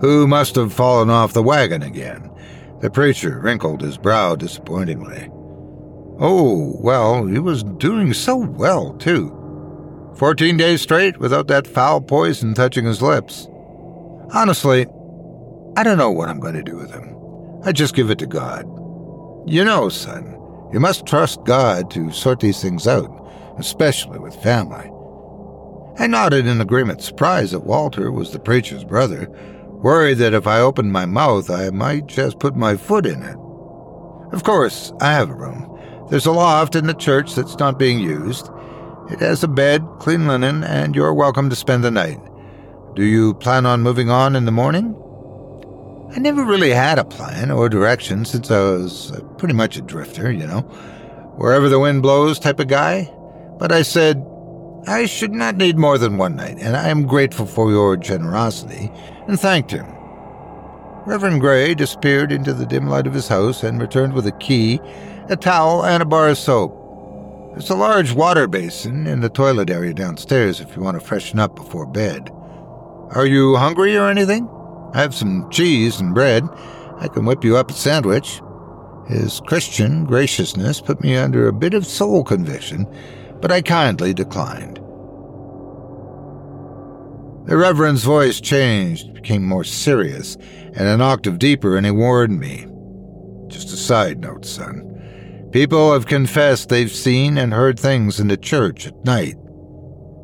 who must have fallen off the wagon again. The preacher wrinkled his brow disappointingly. Oh, well, he was doing so well, too. Fourteen days straight without that foul poison touching his lips. Honestly, I don't know what I'm going to do with him. I just give it to God. You know, son, you must trust God to sort these things out, especially with family. I nodded in agreement, surprised that Walter was the preacher's brother, worried that if I opened my mouth, I might just put my foot in it. Of course, I have a room. There's a loft in the church that's not being used. It has a bed, clean linen, and you're welcome to spend the night. Do you plan on moving on in the morning? I never really had a plan or direction since I was uh, pretty much a drifter, you know, wherever the wind blows type of guy. But I said, I should not need more than one night, and I am grateful for your generosity, and thanked him. Reverend Gray disappeared into the dim light of his house and returned with a key, a towel, and a bar of soap. There's a large water basin in the toilet area downstairs if you want to freshen up before bed. Are you hungry or anything? I have some cheese and bread. I can whip you up a sandwich. His Christian graciousness put me under a bit of soul conviction, but I kindly declined. The Reverend's voice changed, became more serious, and an octave deeper, and he warned me. Just a side note, son. People have confessed they've seen and heard things in the church at night.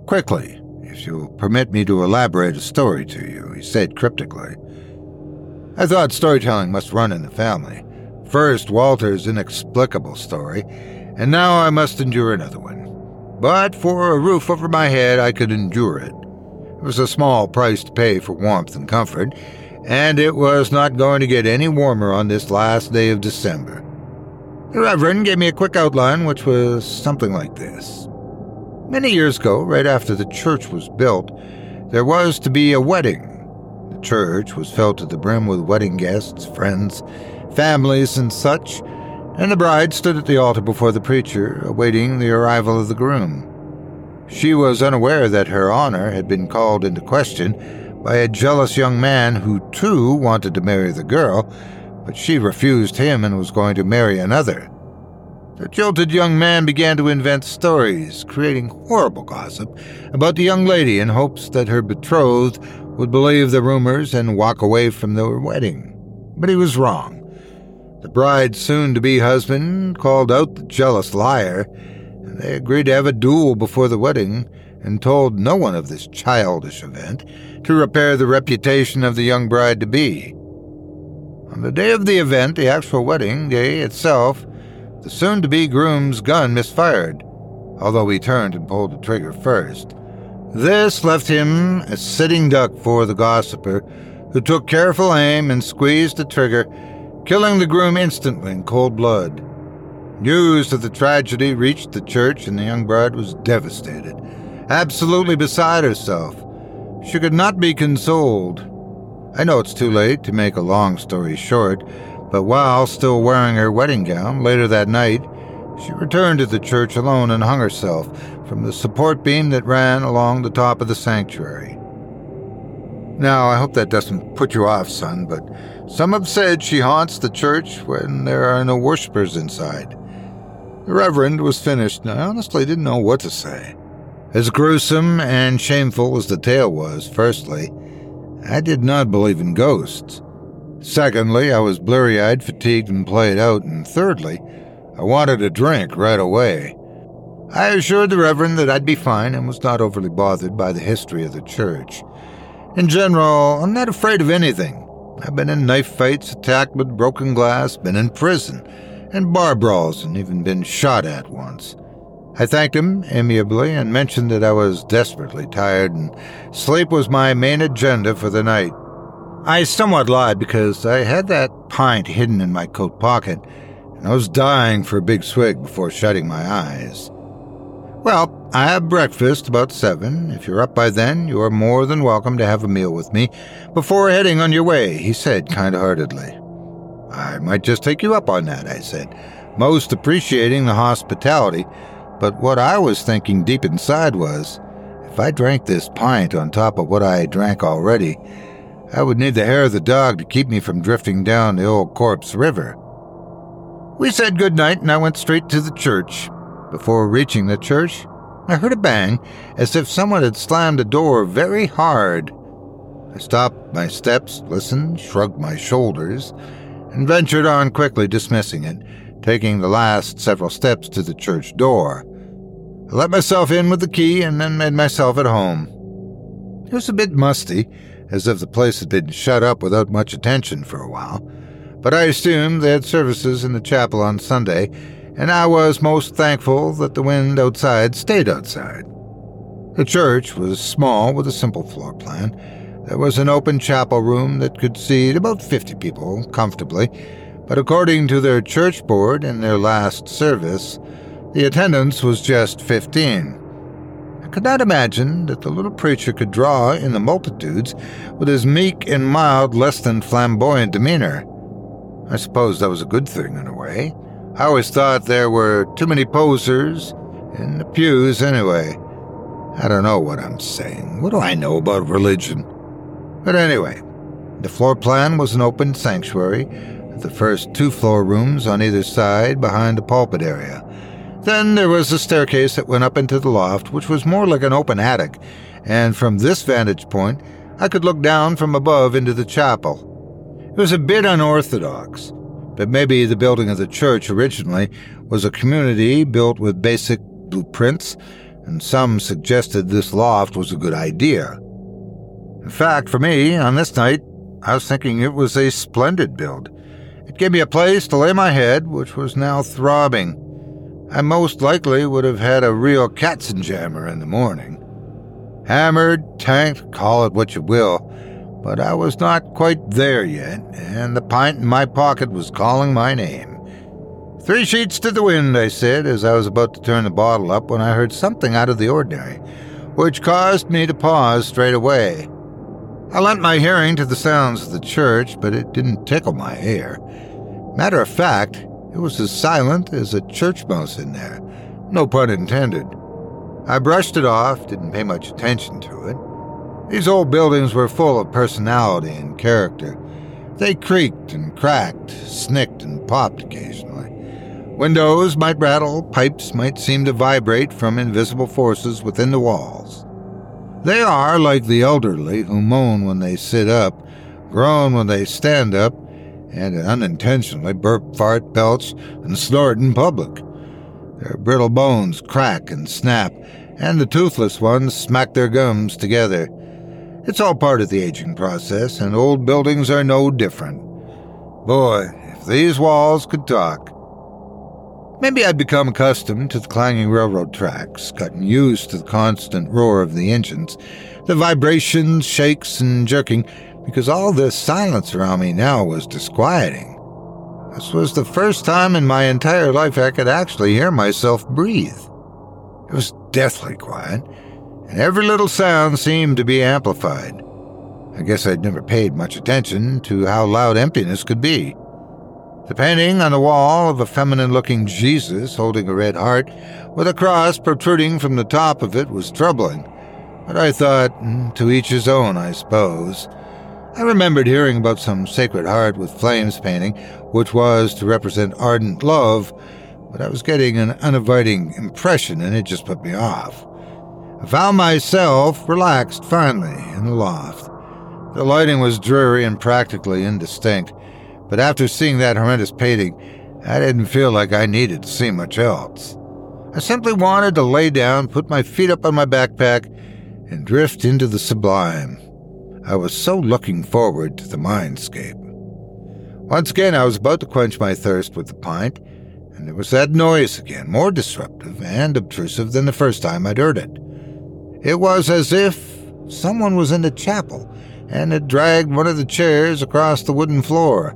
Quickly, if you'll permit me to elaborate a story to you, he said cryptically. I thought storytelling must run in the family. First, Walter's inexplicable story, and now I must endure another one. But for a roof over my head, I could endure it. It was a small price to pay for warmth and comfort, and it was not going to get any warmer on this last day of December. The Reverend gave me a quick outline, which was something like this. Many years ago, right after the church was built, there was to be a wedding. The church was filled to the brim with wedding guests, friends, families, and such, and the bride stood at the altar before the preacher, awaiting the arrival of the groom. She was unaware that her honor had been called into question by a jealous young man who, too, wanted to marry the girl, but she refused him and was going to marry another. The jilted young man began to invent stories, creating horrible gossip about the young lady in hopes that her betrothed would believe the rumors and walk away from their wedding. But he was wrong. The bride's soon to be husband called out the jealous liar and they agreed to have a duel before the wedding and told no one of this childish event to repair the reputation of the young bride to be. On the day of the event, the actual wedding day itself, the soon to be groom's gun misfired, although he turned and pulled the trigger first. This left him a sitting duck for the gossiper, who took careful aim and squeezed the trigger, killing the groom instantly in cold blood. News of the tragedy reached the church, and the young bride was devastated, absolutely beside herself. She could not be consoled. I know it's too late to make a long story short, but while still wearing her wedding gown later that night, she returned to the church alone and hung herself from the support beam that ran along the top of the sanctuary. Now, I hope that doesn't put you off, son, but some have said she haunts the church when there are no worshippers inside. The Reverend was finished, and I honestly didn't know what to say. As gruesome and shameful as the tale was, firstly, I did not believe in ghosts. Secondly, I was bleary eyed, fatigued, and played out. And thirdly, I wanted a drink right away. I assured the Reverend that I'd be fine and was not overly bothered by the history of the church. In general, I'm not afraid of anything. I've been in knife fights, attacked with broken glass, been in prison and bar brawls, and even been shot at once. I thanked him amiably and mentioned that I was desperately tired and sleep was my main agenda for the night. I somewhat lied because I had that pint hidden in my coat pocket, and I was dying for a big swig before shutting my eyes. Well, I have breakfast about seven. If you're up by then, you are more than welcome to have a meal with me before heading on your way, he said kind heartedly. I might just take you up on that, I said, most appreciating the hospitality. But what I was thinking deep inside was if I drank this pint on top of what I drank already, I would need the hair of the dog to keep me from drifting down the old corpse river. We said good night and I went straight to the church. Before reaching the church, I heard a bang as if someone had slammed a door very hard. I stopped my steps, listened, shrugged my shoulders, and ventured on quickly, dismissing it, taking the last several steps to the church door. I let myself in with the key and then made myself at home. It was a bit musty, as if the place had been shut up without much attention for a while, but I assumed they had services in the chapel on Sunday, and I was most thankful that the wind outside stayed outside. The church was small with a simple floor plan. There was an open chapel room that could seat about 50 people comfortably, but according to their church board in their last service, the attendance was just 15. I could not imagine that the little preacher could draw in the multitudes with his meek and mild, less than flamboyant demeanor. I suppose that was a good thing in a way. I always thought there were too many posers in the pews anyway. I don't know what I'm saying. What do I know about religion? But anyway, the floor plan was an open sanctuary, the first two floor rooms on either side behind the pulpit area. Then there was a staircase that went up into the loft, which was more like an open attic, and from this vantage point, I could look down from above into the chapel. It was a bit unorthodox, but maybe the building of the church originally was a community built with basic blueprints, and some suggested this loft was a good idea. In fact, for me, on this night, I was thinking it was a splendid build. It gave me a place to lay my head, which was now throbbing. I most likely would have had a real katzenjammer in the morning. Hammered, tanked, call it what you will, but I was not quite there yet, and the pint in my pocket was calling my name. Three sheets to the wind, I said, as I was about to turn the bottle up when I heard something out of the ordinary, which caused me to pause straight away. I lent my hearing to the sounds of the church, but it didn't tickle my ear. Matter of fact, it was as silent as a church mouse in there. No pun intended. I brushed it off, didn't pay much attention to it. These old buildings were full of personality and character. They creaked and cracked, snicked and popped occasionally. Windows might rattle, pipes might seem to vibrate from invisible forces within the walls. They are like the elderly who moan when they sit up, groan when they stand up, and unintentionally burp, fart, belch, and snort in public. Their brittle bones crack and snap, and the toothless ones smack their gums together. It's all part of the aging process, and old buildings are no different. Boy, if these walls could talk. Maybe I'd become accustomed to the clanging railroad tracks, gotten used to the constant roar of the engines, the vibrations, shakes, and jerking, because all this silence around me now was disquieting. This was the first time in my entire life I could actually hear myself breathe. It was deathly quiet, and every little sound seemed to be amplified. I guess I'd never paid much attention to how loud emptiness could be. The painting on the wall of a feminine looking Jesus holding a red heart with a cross protruding from the top of it was troubling. But I thought, mm, to each his own, I suppose. I remembered hearing about some sacred heart with flames painting, which was to represent ardent love, but I was getting an uninviting impression and it just put me off. I found myself relaxed finally in the loft. The lighting was dreary and practically indistinct, but after seeing that horrendous painting, I didn't feel like I needed to see much else. I simply wanted to lay down, put my feet up on my backpack, and drift into the sublime. I was so looking forward to the mindscape. Once again, I was about to quench my thirst with the pint, and there was that noise again, more disruptive and obtrusive than the first time I'd heard it. It was as if someone was in the chapel and had dragged one of the chairs across the wooden floor.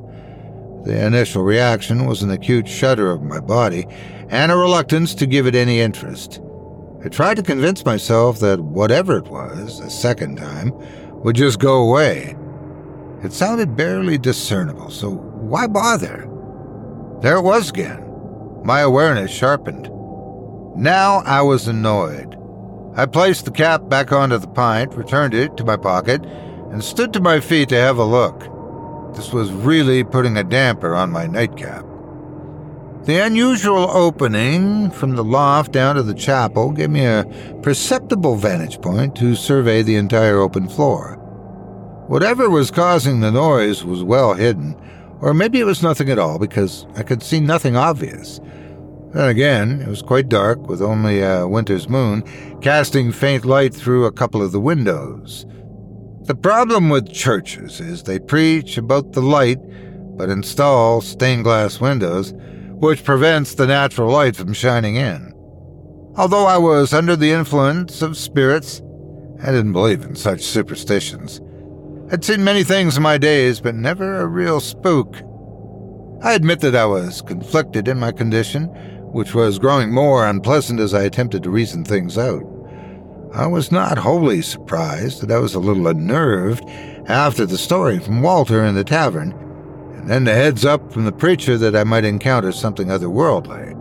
The initial reaction was an acute shudder of my body and a reluctance to give it any interest. I tried to convince myself that whatever it was, a second time, would just go away. It sounded barely discernible, so why bother? There it was again. My awareness sharpened. Now I was annoyed. I placed the cap back onto the pint, returned it to my pocket, and stood to my feet to have a look. This was really putting a damper on my nightcap. The unusual opening from the loft down to the chapel gave me a perceptible vantage point to survey the entire open floor. Whatever was causing the noise was well hidden, or maybe it was nothing at all because I could see nothing obvious. Then again, it was quite dark with only a winter's moon casting faint light through a couple of the windows. The problem with churches is they preach about the light but install stained glass windows which prevents the natural light from shining in. Although I was under the influence of spirits, I didn't believe in such superstitions. I'd seen many things in my days, but never a real spook. I admit that I was conflicted in my condition, which was growing more unpleasant as I attempted to reason things out. I was not wholly surprised that I was a little unnerved after the story from Walter in the tavern, and then the heads up from the preacher that I might encounter something otherworldly.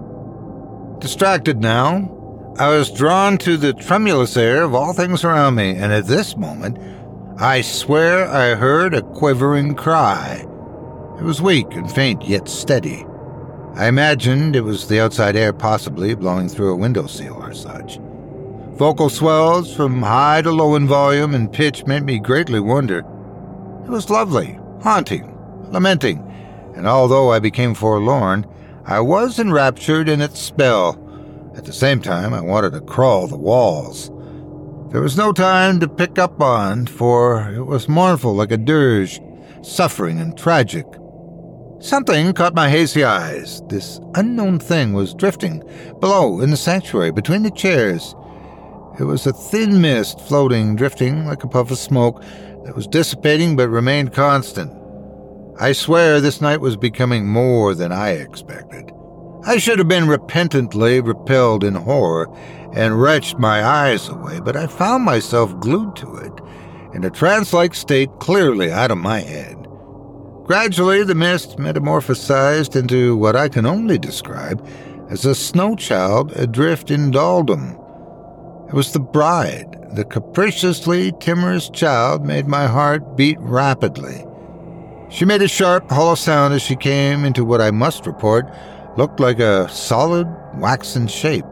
Distracted now, I was drawn to the tremulous air of all things around me, and at this moment, I swear I heard a quivering cry. It was weak and faint, yet steady. I imagined it was the outside air possibly blowing through a window sill or such. Vocal swells from high to low in volume and pitch made me greatly wonder. It was lovely, haunting, lamenting, and although I became forlorn, I was enraptured in its spell. At the same time, I wanted to crawl the walls. There was no time to pick up on, for it was mournful like a dirge, suffering and tragic. Something caught my hazy eyes. This unknown thing was drifting below in the sanctuary between the chairs. It was a thin mist floating, drifting like a puff of smoke that was dissipating but remained constant. I swear this night was becoming more than I expected. I should have been repentantly repelled in horror and wrenched my eyes away, but I found myself glued to it, in a trance like state clearly out of my head. Gradually, the mist metamorphosized into what I can only describe as a snow child adrift in dolldom. It was the bride. The capriciously timorous child made my heart beat rapidly. She made a sharp, hollow sound as she came into what I must report looked like a solid, waxen shape.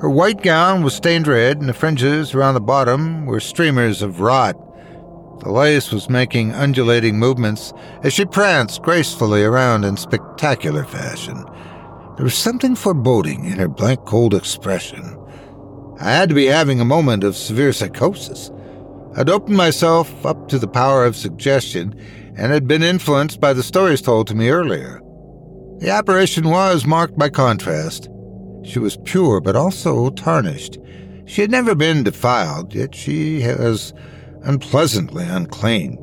Her white gown was stained red, and the fringes around the bottom were streamers of rot. The lace was making undulating movements as she pranced gracefully around in spectacular fashion. There was something foreboding in her blank, cold expression. I had to be having a moment of severe psychosis. I'd opened myself up to the power of suggestion and had been influenced by the stories told to me earlier. The apparition was marked by contrast. She was pure but also tarnished. She had never been defiled, yet she was unpleasantly unclean.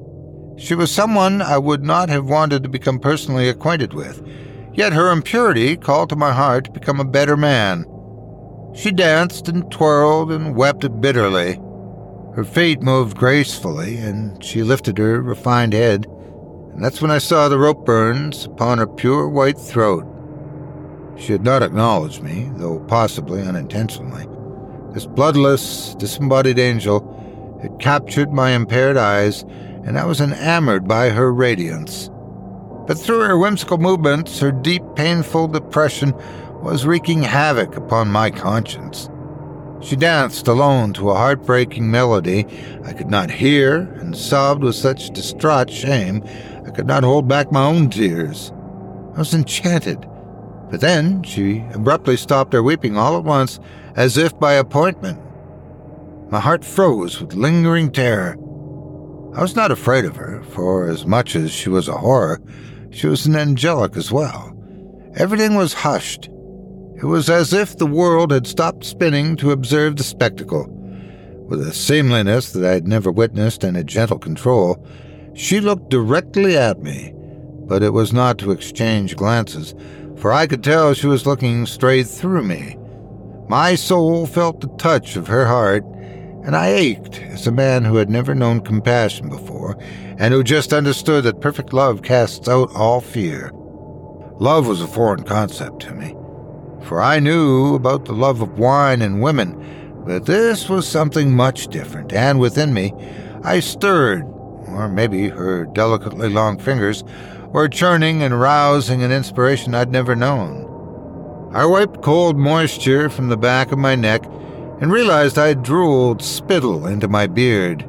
She was someone I would not have wanted to become personally acquainted with, yet her impurity called to my heart to become a better man. She danced and twirled and wept bitterly. Her feet moved gracefully, and she lifted her refined head and that's when I saw the rope burns upon her pure white throat. She had not acknowledged me, though possibly unintentionally. This bloodless, disembodied angel had captured my impaired eyes, and I was enamored by her radiance. But through her whimsical movements, her deep, painful depression was wreaking havoc upon my conscience. She danced alone to a heartbreaking melody I could not hear and sobbed with such distraught shame I could not hold back my own tears. I was enchanted. But then she abruptly stopped her weeping all at once, as if by appointment. My heart froze with lingering terror. I was not afraid of her, for as much as she was a horror, she was an angelic as well. Everything was hushed. It was as if the world had stopped spinning to observe the spectacle. With a seemliness that I had never witnessed and a gentle control, she looked directly at me, but it was not to exchange glances, for I could tell she was looking straight through me. My soul felt the touch of her heart, and I ached as a man who had never known compassion before, and who just understood that perfect love casts out all fear. Love was a foreign concept to me, for I knew about the love of wine and women, but this was something much different, and within me, I stirred, or maybe her delicately long fingers were churning and rousing an inspiration I'd never known. I wiped cold moisture from the back of my neck and realized I'd drooled spittle into my beard.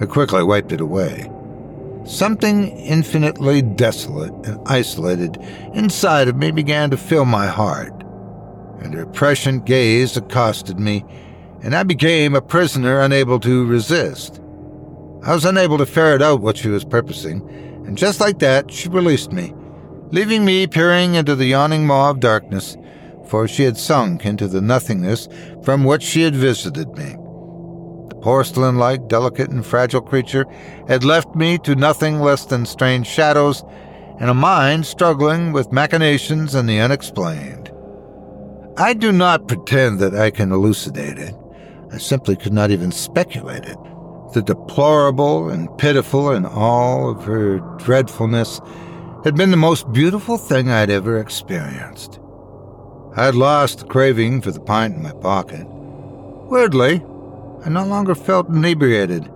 I quickly wiped it away. Something infinitely desolate and isolated inside of me began to fill my heart, and her prescient gaze accosted me, and I became a prisoner unable to resist. I was unable to ferret out what she was purposing, and just like that, she released me, leaving me peering into the yawning maw of darkness, for she had sunk into the nothingness from which she had visited me The porcelain like, delicate, and fragile creature had left me to nothing less than strange shadows and a mind struggling with machinations and the unexplained. I do not pretend that I can elucidate it. I simply could not even speculate it. The deplorable and pitiful in all of her dreadfulness had been the most beautiful thing I'd ever experienced. I had lost the craving for the pint in my pocket. Weirdly, I no longer felt inebriated.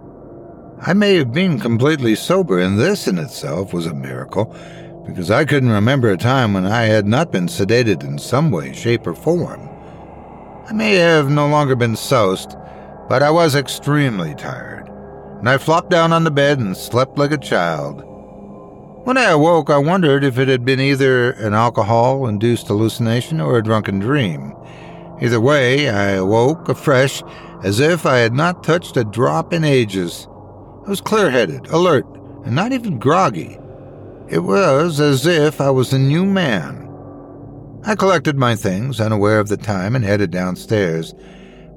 I may have been completely sober, and this in itself was a miracle, because I couldn't remember a time when I had not been sedated in some way, shape, or form. I may have no longer been soused, but I was extremely tired, and I flopped down on the bed and slept like a child. When I awoke, I wondered if it had been either an alcohol induced hallucination or a drunken dream. Either way, I awoke afresh as if I had not touched a drop in ages. I was clear headed, alert, and not even groggy. It was as if I was a new man. I collected my things, unaware of the time, and headed downstairs.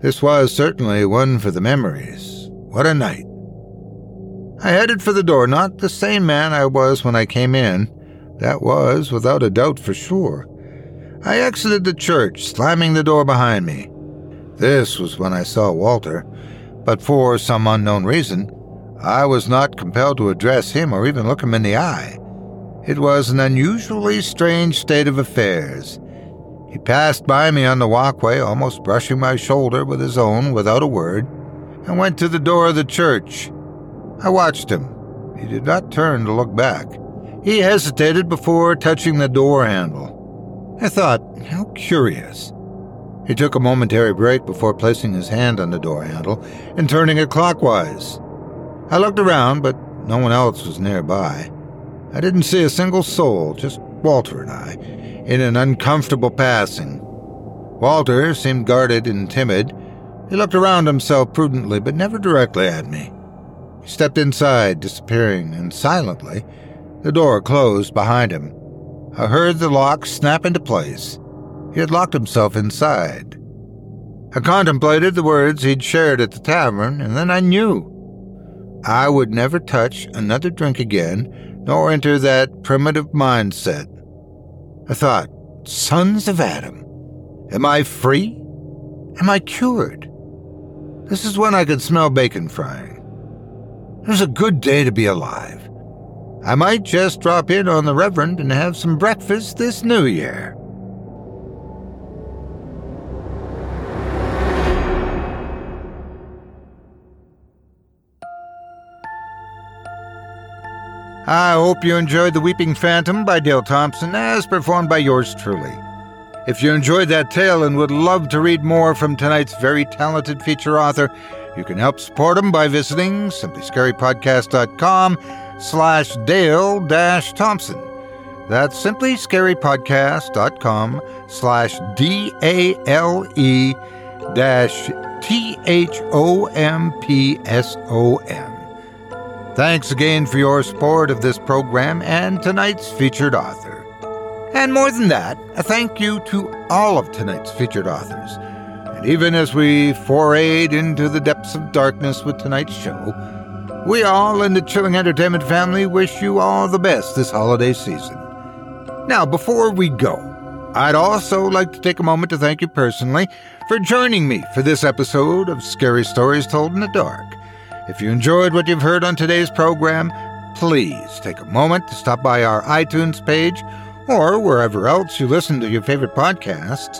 This was certainly one for the memories. What a night. I headed for the door, not the same man I was when I came in. That was, without a doubt, for sure. I exited the church, slamming the door behind me. This was when I saw Walter, but for some unknown reason, I was not compelled to address him or even look him in the eye. It was an unusually strange state of affairs. He passed by me on the walkway, almost brushing my shoulder with his own without a word, and went to the door of the church. I watched him. He did not turn to look back. He hesitated before touching the door handle. I thought, how curious. He took a momentary break before placing his hand on the door handle and turning it clockwise. I looked around, but no one else was nearby. I didn't see a single soul, just Walter and I, in an uncomfortable passing. Walter seemed guarded and timid. He looked around himself prudently, but never directly at me. He stepped inside, disappearing, and silently, the door closed behind him. I heard the lock snap into place. He had locked himself inside. I contemplated the words he'd shared at the tavern, and then I knew. I would never touch another drink again, nor enter that primitive mindset. I thought, Sons of Adam, am I free? Am I cured? This is when I could smell bacon frying. It was a good day to be alive. I might just drop in on the Reverend and have some breakfast this new year. I hope you enjoyed The Weeping Phantom by Dale Thompson, as performed by yours truly. If you enjoyed that tale and would love to read more from tonight's very talented feature author, you can help support them by visiting simplyscarypodcast.com slash Dale dash Thompson. That's simply scarypodcast.com slash D A L E dash T H O M P S O N. Thanks again for your support of this program and tonight's featured author. And more than that, a thank you to all of tonight's featured authors. And even as we forayed into the depths of darkness with tonight's show, we all in the Chilling Entertainment family wish you all the best this holiday season. Now, before we go, I'd also like to take a moment to thank you personally for joining me for this episode of Scary Stories Told in the Dark. If you enjoyed what you've heard on today's program, please take a moment to stop by our iTunes page or wherever else you listen to your favorite podcasts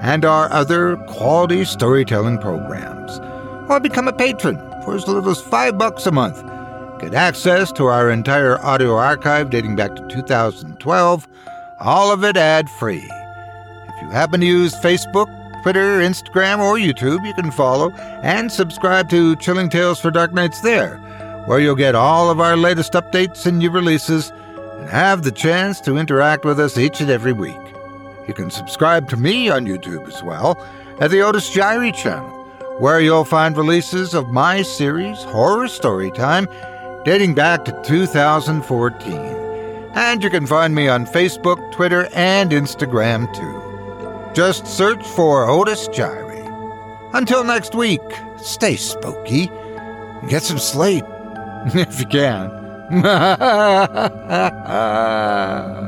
and our other quality storytelling programs. Or become a patron for as little as five bucks a month Get access to our entire audio archive dating back to 2012, all of it ad free. If you happen to use Facebook, Twitter, Instagram, or YouTube, you can follow and subscribe to Chilling Tales for Dark Nights there, where you'll get all of our latest updates and new releases and have the chance to interact with us each and every week. You can subscribe to me on YouTube as well at the Otis Jiry channel, where you'll find releases of my series, Horror Storytime, dating back to 2014. And you can find me on Facebook, Twitter, and Instagram too. Just search for Otis Jiry. Until next week, stay spooky. Get some sleep, if you can.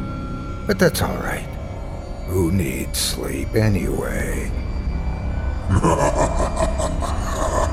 But that's all right. Who needs sleep anyway?